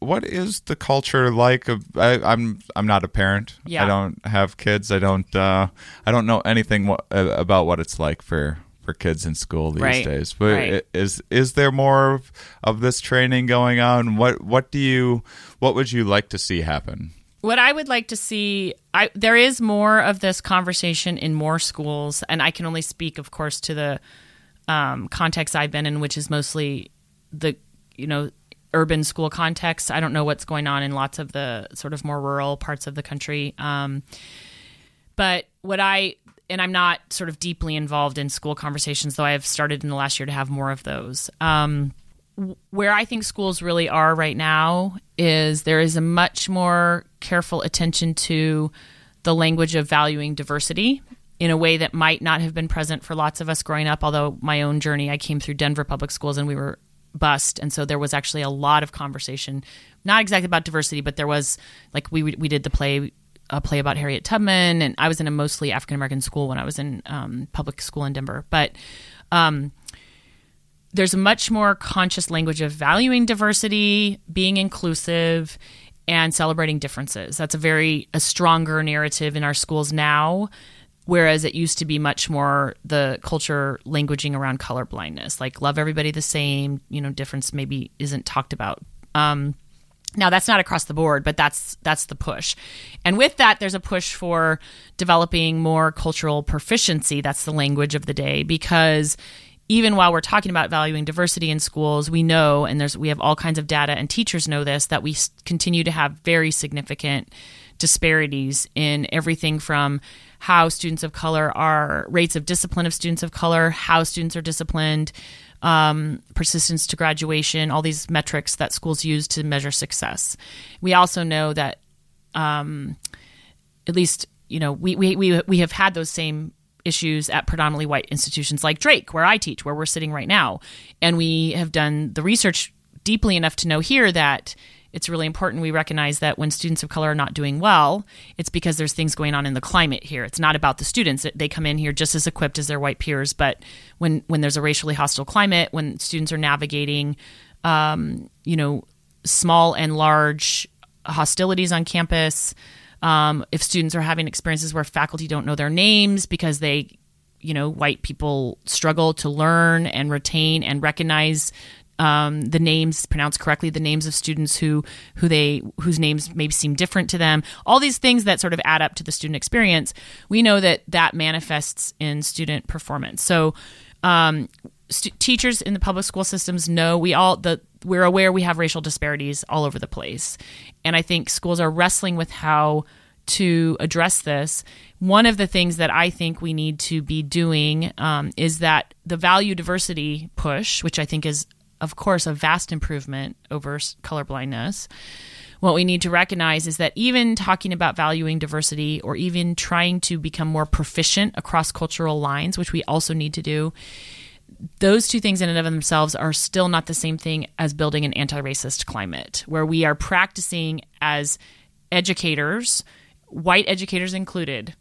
what is the culture like? Of, I, I'm I'm not a parent. Yeah. I don't have kids. I don't uh, I don't know anything uh, about what it's like for for for kids in school these Right, days. But right. is is there more of, of this training going on? What what do you what would you like to see happen? what I would like to see, I there is more of this conversation in more schools, and I can only speak, of course, to the um, context I've been in, which is mostly the you know urban school context. I don't know what's going on in lots of the sort of more rural parts of the country. Um, but what I and I'm not sort of deeply involved in school conversations, though I have started in the last year to have more of those. Um, where I think schools really are right now is there is a much more careful attention to the language of valuing diversity in a way that might not have been present for lots of us growing up. Although my own journey, I came through Denver public schools and we were bust, and so there was actually a lot of conversation, not exactly about diversity, but there was like we we did the play a play about Harriet Tubman, and I was in a mostly African American school when I was in um, public school in Denver. But um, there's a much more conscious language of valuing diversity, being inclusive, and celebrating differences. That's a very a stronger narrative in our schools now, whereas it used to be much more the culture languaging around color blindness, like love everybody the same. You know, difference maybe isn't talked about. Um, now that's not across the board, but that's that's the push. And with that there's a push for developing more cultural proficiency. That's the language of the day because even while we're talking about valuing diversity in schools, we know and there's we have all kinds of data and teachers know this that we continue to have very significant disparities in everything from how students of color are rates of discipline of students of color, how students are disciplined, um, persistence to graduation, all these metrics that schools use to measure success. We also know that, um, at least, you know, we, we, we, we have had those same issues at predominantly white institutions like Drake, where I teach, where we're sitting right now. And we have done the research deeply enough to know here that it's really important we recognize that when students of color are not doing well, it's because there's things going on in the climate here. It's not about the students. They come in here just as equipped as their white peers, but when when there's a racially hostile climate, when students are navigating, um, you know, small and large hostilities on campus, um, if students are having experiences where faculty don't know their names because they you know white people struggle to learn and retain and recognize um, the names pronounced correctly the names of students who who they whose names maybe seem different to them. All these things that sort of add up to the student experience we know that that manifests in student performance. So um, st- teachers in the public school systems know we all the we're aware we have racial disparities all over the place. And i think schools are wrestling with how to address this, one of the things that I think we need to be doing um, is that the value diversity push, which I think is, of course, a vast improvement over colorblindness. What we need to recognize is that even talking about valuing diversity or even trying to become more proficient across cultural lines, which we also need to do, those two things in and of themselves are still not the same thing as building an anti racist climate where we are practicing as educators, white educators included.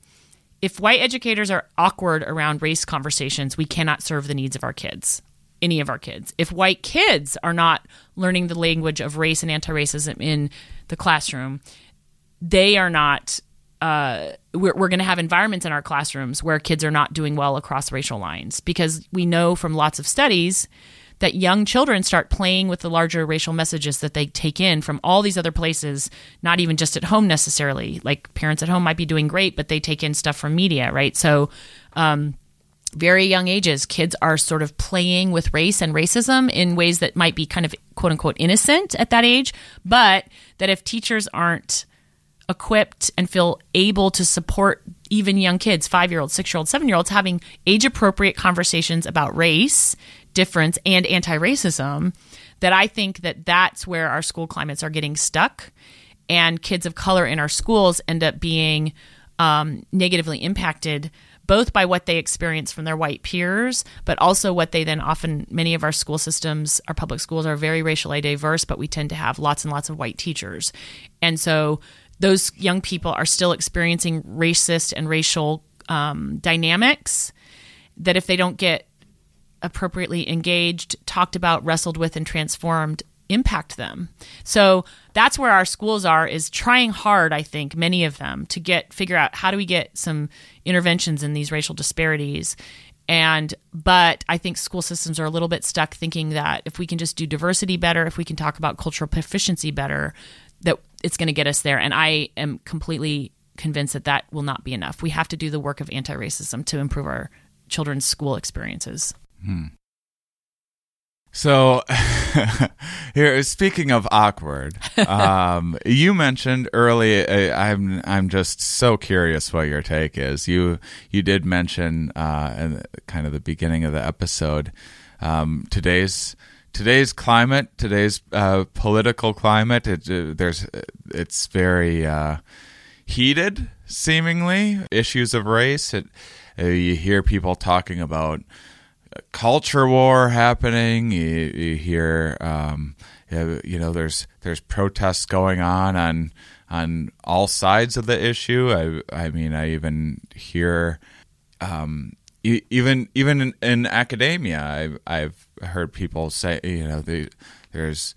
If white educators are awkward around race conversations, we cannot serve the needs of our kids, any of our kids. If white kids are not learning the language of race and anti racism in the classroom, they are not uh, we're, we're going to have environments in our classrooms where kids are not doing well across racial lines because we know from lots of studies that young children start playing with the larger racial messages that they take in from all these other places, not even just at home necessarily. Like parents at home might be doing great, but they take in stuff from media, right? So, um, very young ages, kids are sort of playing with race and racism in ways that might be kind of quote unquote innocent at that age, but that if teachers aren't equipped and feel able to support even young kids, five year olds, six year olds, seven year olds, having age appropriate conversations about race, difference, and anti racism, that I think that that's where our school climates are getting stuck. And kids of color in our schools end up being um, negatively impacted both by what they experience from their white peers, but also what they then often, many of our school systems, our public schools are very racially diverse, but we tend to have lots and lots of white teachers. And so those young people are still experiencing racist and racial um, dynamics that if they don't get appropriately engaged, talked about, wrestled with, and transformed, impact them. So that's where our schools are is trying hard, I think, many of them to get figure out how do we get some interventions in these racial disparities And but I think school systems are a little bit stuck thinking that if we can just do diversity better, if we can talk about cultural proficiency better, that it's going to get us there. And I am completely convinced that that will not be enough. We have to do the work of anti-racism to improve our children's school experiences. Hmm. So, here, speaking of awkward, um, you mentioned early. uh, I'm I'm just so curious what your take is. You you did mention uh, in kind of the beginning of the episode um, today's today's climate, today's uh, political climate. It, uh, there's it's very uh, heated, seemingly issues of race. It, uh, you hear people talking about culture war happening. You, you hear, um, you know, there's there's protests going on on on all sides of the issue. I I mean, I even hear, um, even even in, in academia, I've I've heard people say, you know, the, there's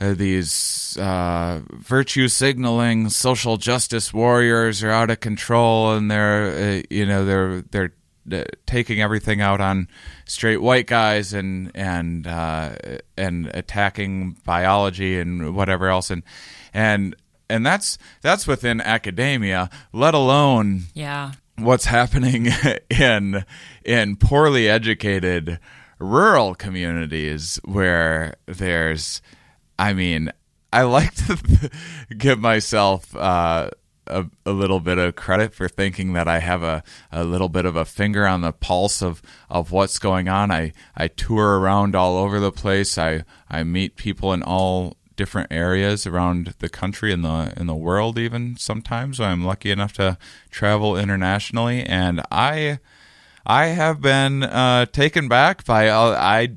uh, these uh, virtue signaling social justice warriors are out of control, and they're uh, you know they're they're uh, taking everything out on straight white guys and and uh, and attacking biology and whatever else, and and and that's that's within academia, let alone Yeah. what's happening in in poorly educated rural communities where there's I mean I like to give myself uh, a, a little bit of credit for thinking that I have a, a little bit of a finger on the pulse of, of what's going on. I, I tour around all over the place. I, I meet people in all different areas around the country and the in the world even sometimes I'm lucky enough to travel internationally and I I have been uh, taken back by uh, I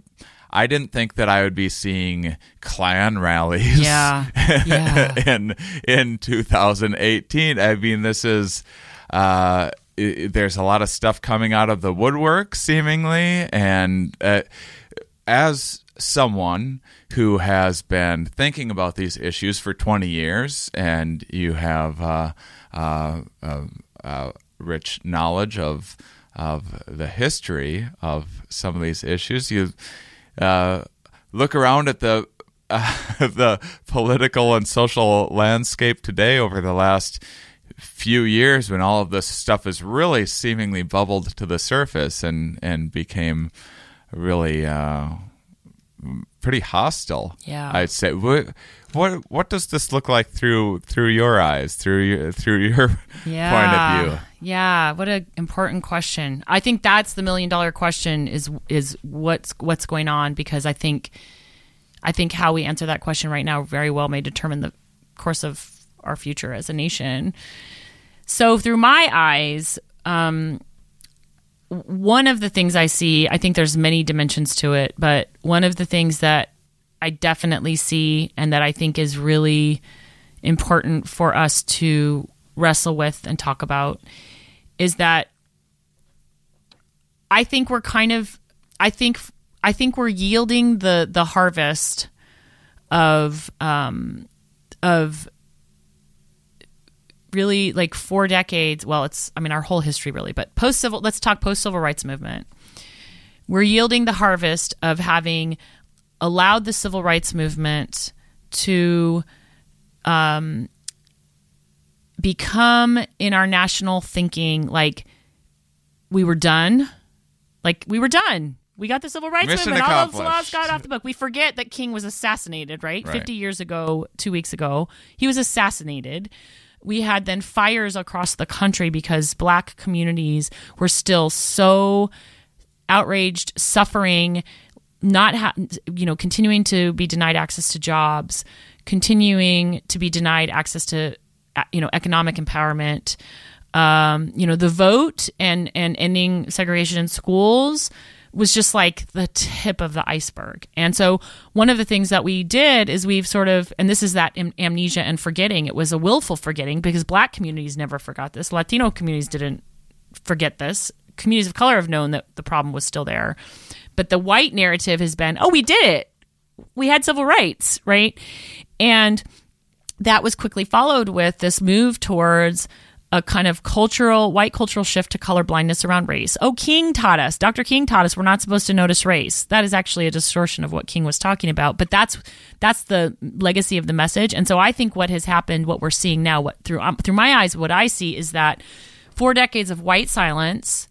I didn't think that I would be seeing Klan rallies Yeah. Yeah. in in 2018 I mean this is uh, i there's a lot of stuff coming out of the woodwork seemingly and uh, as someone who has been thinking about these issues for 20 years and you have uh, uh, uh, uh, rich knowledge of of the history of some of these issues you uh, look around at the uh, the political and social landscape today over the last few years when all of this stuff has really seemingly bubbled to the surface and and became really uh, pretty hostile. Yeah. I'd say. What what what does this look like through through your eyes, through your through your yeah. point of view? Yeah, what an important question. I think that's the million dollar question is is what's what's going on because I think I think how we answer that question right now very well may determine the course of our future as a nation. So through my eyes, um, one of the things I see, I think there's many dimensions to it, but one of the things that I definitely see and that I think is really important for us to wrestle with and talk about is that I think we're kind of I think I think we're yielding the the harvest of um of really like four decades well it's i mean our whole history really but post civil let's talk post civil rights movement. We're yielding the harvest of having allowed the civil rights movement to um, become in our national thinking like we were done. Like we were done. We got the civil rights Mission movement. All those laws got off the book. We forget that king was assassinated right? Right. 50 years ago two weeks ago he was assassinated we had then fires across the country because black communities were still so outraged, suffering, not ha- you know continuing to be denied access to jobs, continuing to be denied access to uh, you know economic empowerment. Um, you know the vote and and ending segregation in schools was just like the tip of the iceberg. And so one of the things that we did is we've sort of and this is that am- amnesia and forgetting. It was a willful forgetting because black communities never forgot this. Latino communities didn't forget this. Communities of color have known that the problem was still there. But the white narrative has been, oh, we did it. We had civil rights, right? And that was quickly followed with this move towards a kind of cultural, white cultural shift to color blindness around race. Oh, King taught us, Dr. King taught us we're not supposed to notice race. That is actually a distortion of what King was talking about, but that's that's the legacy of the message. And so I think what has happened, what we're seeing now, what through um, through my eyes, what I see is that four decades of white silence,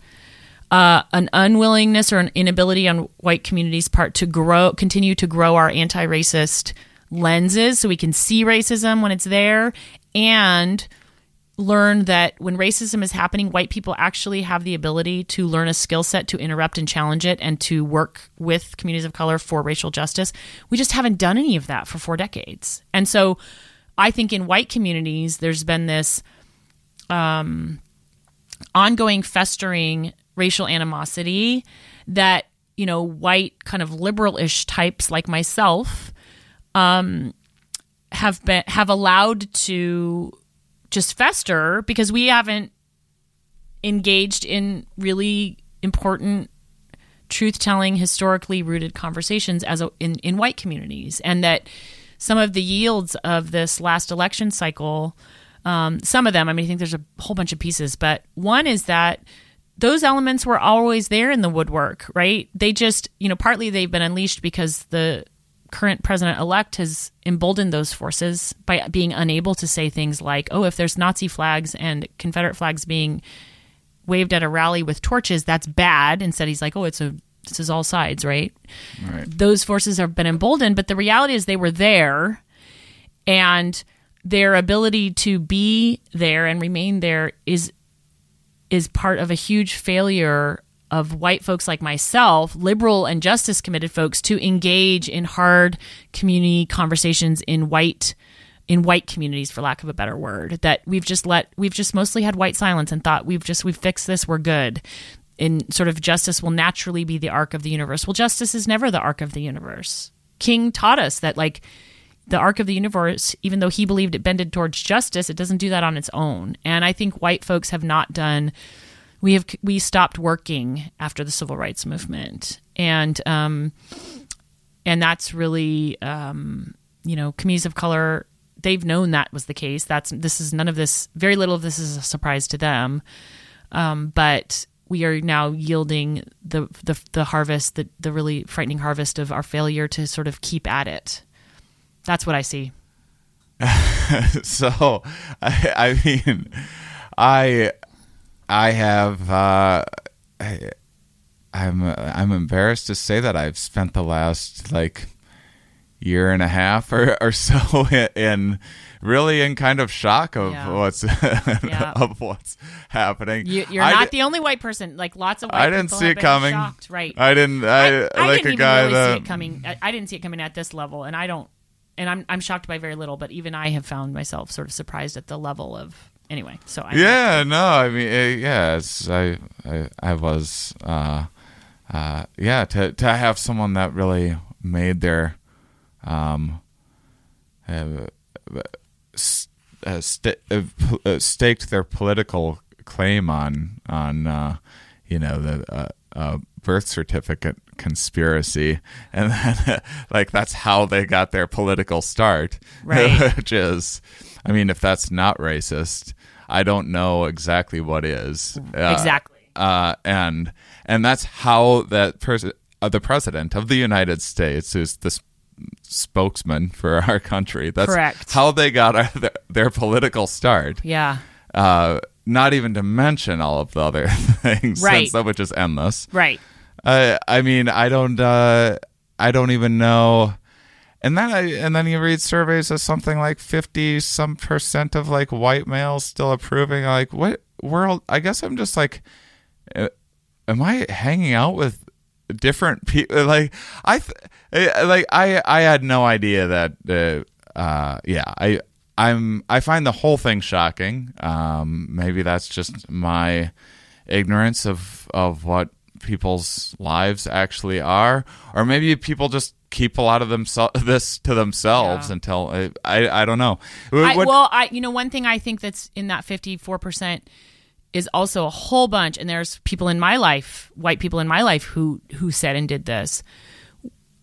uh, an unwillingness or an inability on white communities' part to grow, continue to grow our anti-racist lenses, so we can see racism when it's there, and learn that when racism is happening, white people actually have the ability to learn a skill set to interrupt and challenge it and to work with communities of color for racial justice. We just haven't done any of that for four decades. And so I think in white communities, there's been this um, ongoing festering racial animosity that, you know, white kind of liberal ish types like myself um, have been have allowed to just fester because we haven't engaged in really important truth telling historically rooted conversations as a, in, in white communities and that some of the yields of this last election cycle um, some of them i mean i think there's a whole bunch of pieces but one is that those elements were always there in the woodwork right? They just you know partly they've been unleashed because the current president elect has emboldened those forces by being unable to say things like, oh, if there's Nazi flags and Confederate flags being waved at a rally with torches, that's bad. Instead, he's like, oh, it's a this is all sides, right? Right. Those forces have been emboldened, but the reality is they were there and their ability to be there and remain there is is part of a huge failure of white folks like myself, liberal and justice committed folks, to engage in hard community conversations in white in white communities for lack of a better word that we've just let we've just mostly had white silence and thought we've just we've fixed this we're good. In sort of justice will naturally be the arc of the universe. Well justice is never the arc of the universe. King taught us that like the arc of the universe even though he believed it bended towards justice it doesn't do that on its own. And i think white folks have not done we have we stopped working after the civil rights movement, and um, and that's really um, you know communities of color. They've known that was the case. That's this is none of this. Very little of this is a surprise to them, um, but we are now yielding the the, the harvest, the the really frightening harvest of our failure to sort of keep at it. That's what I see. so, I, I mean, I I have. Uh, I, I'm. I'm embarrassed to say that I've spent the last like year and a half or, or so in really in kind of shock of Yeah. what's Yeah. of what's happening. You, you're I not di- the only white person. Like lots of white I didn't people see it coming. Shocked, right? I didn't. I, I like didn't a guy really that see it coming. I, I didn't see it coming at this level, and I don't. And I'm I'm shocked by very little. But even I have found myself sort of surprised at the level of anyway. So I Yeah, no, I mean, uh, yeah, I, I, I was, uh, uh, yeah, to to have someone that really made their, um, uh, uh, st- uh, uh, staked their political claim on on, uh, you know, the uh, uh, birth certificate conspiracy, and then like that's how they got their political start, Right. which is, I mean, if that's not racist, I don't know exactly what is. Uh, Exactly. Uh, and and that's how that person, uh, the president of the United States, who's the spokesman for our country. That's Correct. how they got our, their, their political start. yeah. Uh, not even to mention all of the other things, Right. since that which is endless. Right. I I mean I don't uh I don't even know and then I and then you read surveys of something like fifty some percent of like white males still approving like what world I guess I'm just like uh, am I hanging out with different people like I th- uh, like I I had no idea that uh, uh yeah I I'm I find the whole thing shocking. Um maybe that's just my ignorance of of what people's lives actually are. Or maybe people just keep a lot of themselves this to themselves Yeah. until I, I I don't know I, What- well, I you know one thing I think that's in that fifty four percent is also a whole bunch, and there's people in my life, white people in my life who who said and did this.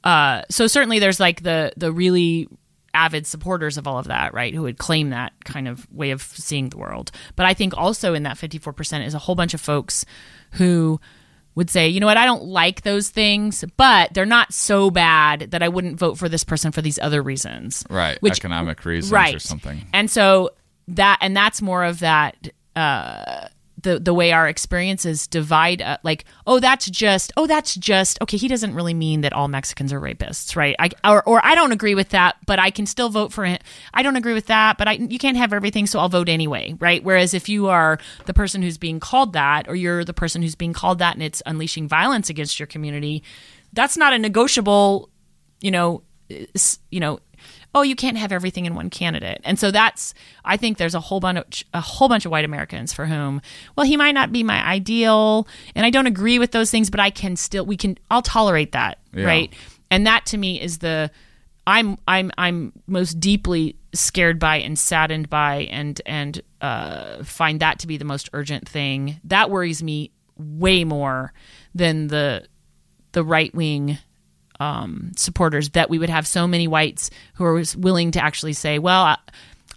Uh, so certainly there's like the the really avid supporters of all of that, right? Who would claim that kind of way of seeing the world. But I think also in that 54% is a whole bunch of folks who would say, you know what, I don't like those things, but they're not so bad that I wouldn't vote for this person for these other reasons. Right. Which- Economic reasons right. or something. And so that and that's more of that uh the the way our experiences divide uh, like oh that's just oh that's just okay he doesn't really mean that all Mexicans are rapists right? I or or I don't agree with that but I can still vote for him. I don't agree with that but I you can't have everything so I'll vote anyway right? Whereas if you are the person who's being called that or you're the person who's being called that and it's unleashing violence against your community that's not a negotiable you know you know oh you can't have everything in one candidate. And so that's i think there's a whole bunch a whole bunch of white americans for whom well he might not be my ideal and i don't agree with those things but i can still we can i'll tolerate that Yeah. right? And that to me is the i'm i'm i'm most deeply scared by and saddened by and and uh find that to be the most urgent thing. That worries me way more than the the right wing um, supporters that we would have so many whites who are willing to actually say, well, I,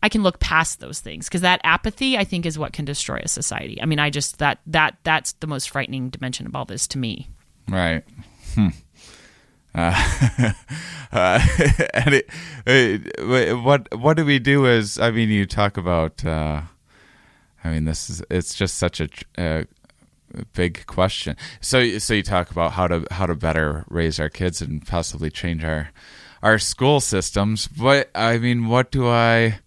I can look past those things because that apathy, I think, is what can destroy a society. I mean, I just that that that's the most frightening dimension of all this to me. Right. Hmm. Uh, uh, and it, it, what what do we do as I mean you talk about uh, I mean this is it's just such a uh, big question. So so you talk about how to how to better raise our kids and possibly change our our school systems. But I mean what do I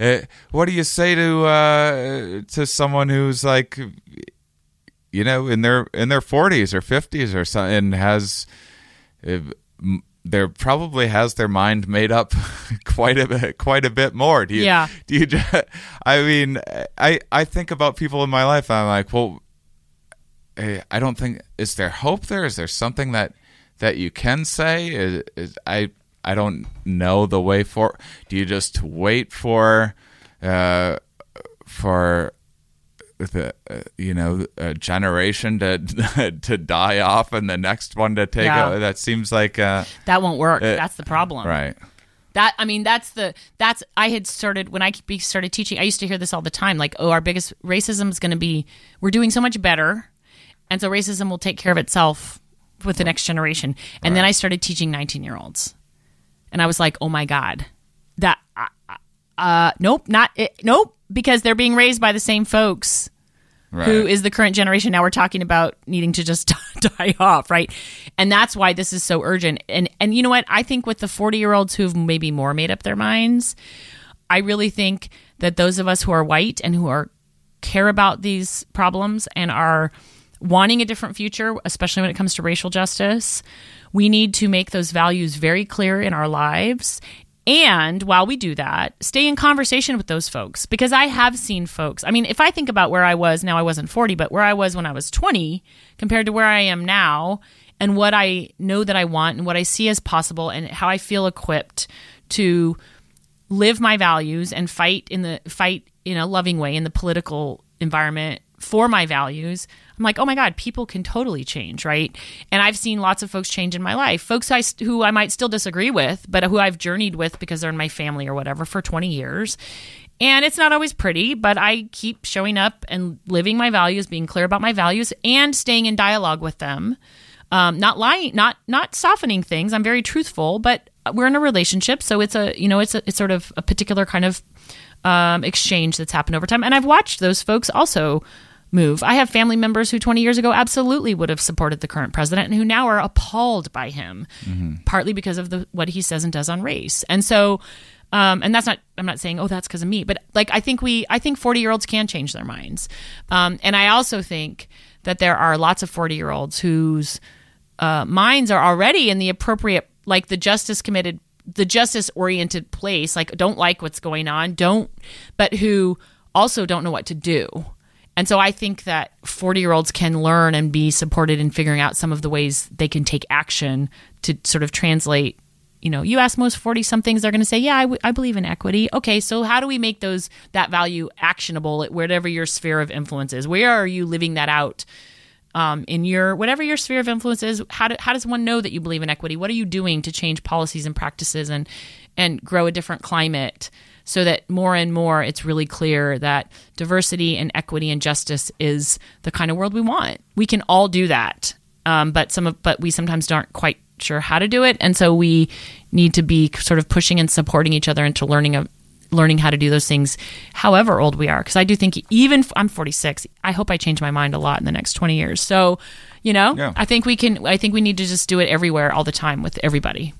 uh, what do you say to uh, to someone who's like you know in their in their 40s or 50s or something and has uh, there probably has their mind made up quite a bit quite a bit more do you Yeah. do you i mean i i think about people in my life i'm like well eh, i don't think is there hope there is there something that that you can say is, is i i don't know the way for do you just wait for uh for the uh, you know a generation to to die off and the next one to take Yeah. over. that seems like uh That won't work. that's the problem. right That I mean, that's the that's I had started when I started teaching. I used to hear this all the time, like, oh, our biggest racism is going to be we're doing so much better, and so racism will take care of itself with the next generation. And then I started teaching nineteen year olds, and I was like, oh my god, that uh, uh nope, not it, nope, because they're being raised by the same folks right. who is the current generation. Now we're talking about needing to just die off right? And that's why this is so urgent. And and you know what? I think with the 40 year olds who've maybe more made up their minds i really think that those of us who are white and who are care about these problems and are wanting a different future especially when it comes to racial justice we need to make those values very clear in our lives and while we do that, stay in conversation with those folks because I have seen folks. I mean, if I think about where I was now, I wasn't 40, but where I was when I was 20 compared to where I am now, and what I know that I want and what I see as possible, and how I feel equipped to live my values and fight in the fight in a loving way in the political environment for my values i'm like oh my god people can totally change right? And i've seen lots of folks change in my life. Folks I, who i might still disagree with but who i've journeyed with because they're in my family or whatever for 20 years. And it's not always pretty but i keep showing up and living my values being clear about my values and staying in dialogue with them. Um, not lying not not softening things. I'm very truthful but we're in a relationship so it's a you know it's a, it's sort of a particular kind of um, exchange that's happened over time. And i've watched those folks also move. I have family members who 20 years ago absolutely would have supported the current president and who now are appalled by him partly because of the what he says and does on race. And so um, and that's not i'm not saying oh that's because of me but like i think we i think 40 year olds can change their minds. Um, and i also think that there are lots of 40 year olds whose uh, minds are already in the appropriate like the justice committed the justice oriented place like don't like what's going on don't but who also don't know what to do and so i think that 40 year olds can learn and be supported in figuring out some of the ways they can take action to sort of translate you know you ask most 40 somethings they're going to say yeah I, w- I believe in equity okay so how do we make those that value actionable at whatever your sphere of influence is where are you living that out um, in your whatever your sphere of influence is. How, do, how does one know that you believe in equity? What are you doing to change policies and practices and and grow a different climate so that more and more it's really clear that diversity and equity and justice is the kind of world we want. We can all do that, um, but some of but we sometimes aren't quite sure how to do it, and so we need to be sort of pushing and supporting each other into learning of learning how to do those things however old we are. Because i do think even i'm 46 i hope i change my mind a lot in the next 20 years. So you know Yeah. i think we can i think we need to just do it everywhere all the time with everybody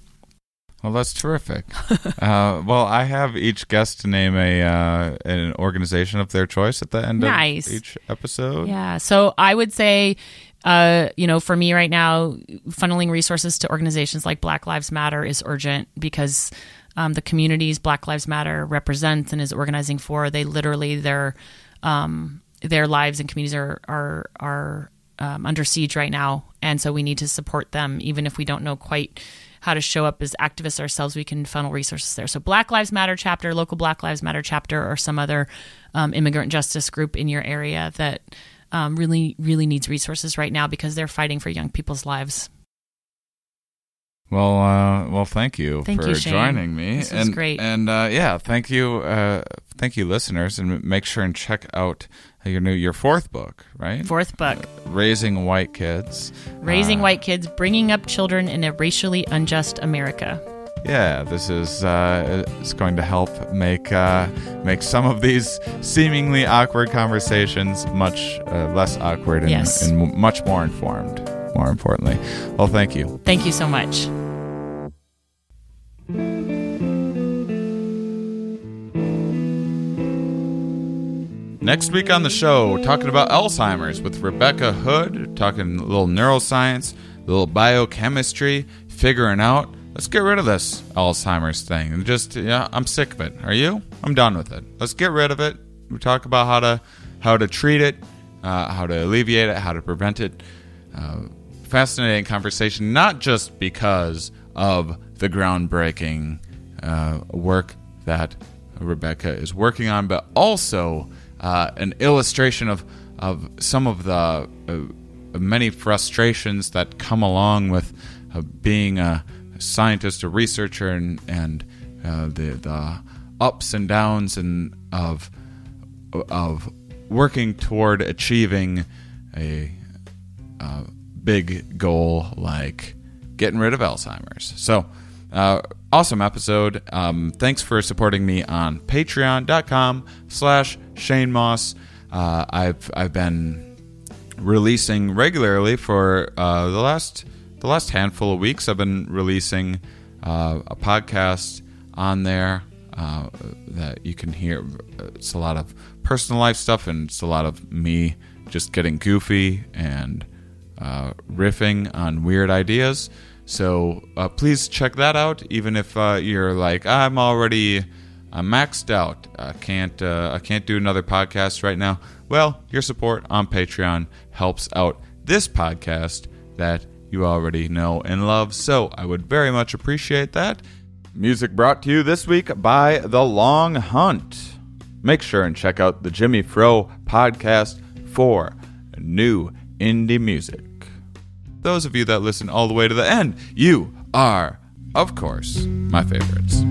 Well, that's terrific. uh, well, I have each guest to name a uh, an organization of their choice at the end Nice. of each episode. Yeah. So I would say, uh, you know, for me right now, funneling resources to organizations like Black Lives Matter is urgent because um, the communities Black Lives Matter represents and is organizing for, they literally their um, their lives and communities are are are um, under siege right now, and so we need to support them, even if we don't know quite how to show up as activists ourselves. We can funnel resources there. So Black Lives Matter chapter, local Black Lives Matter chapter, or some other um, immigrant justice group in your area that um, really really needs resources right now because they're fighting for young people's lives. Well, uh, well, thank you Thank for you, joining me. This and, great. And uh, yeah, thank you, uh, thank you, listeners, and make sure and check out your new your fourth book, right? Fourth book, Raising White Kids. Raising Uh, White Kids, Bringing Up Children in a Racially Unjust America. Yeah, this is uh, it's going to help make uh, make some of these seemingly awkward conversations much uh, less awkward and, Yes. and much more informed. More importantly, well, thank you. Thank you so much. Next week on the show, talking about Alzheimer's with Rebecca Hood, talking a little neuroscience, a little biochemistry, figuring out let's get rid of this Alzheimer's thing. And just yeah, I'm sick of it. Are you? I'm done with it. Let's get rid of it. We talk about how to how to treat it, uh, how to alleviate it, how to prevent it. Uh, fascinating conversation, not just because of the groundbreaking uh, work that Rebecca is working on, but also uh, an illustration of of some of the uh, many frustrations that come along with uh, being a scientist, a researcher, and and uh, the the ups and downs and of of working toward achieving a uh, big goal like getting rid of Alzheimer's. So, uh, awesome episode. Um, thanks for supporting me on patreon.com slash Shane Mauss. Uh, I've, I've been releasing regularly for uh, the last the last handful of weeks. I've been releasing uh, a podcast on there uh, that you can hear. It's a lot of personal life stuff, and it's a lot of me just getting goofy and uh, riffing on weird ideas. So uh, please check that out. Even if uh, you're like, I'm already I'm maxed out. I can't uh, I can't do another podcast right now. Well, your support on Patreon helps out this podcast that you already know and love. So I would very much appreciate that. Music brought to you this week by The Long Hunt. Make sure and check out the Jimmy Fro podcast for new indie music. Those of you that listen all the way to the end, you are, of course, my favorites.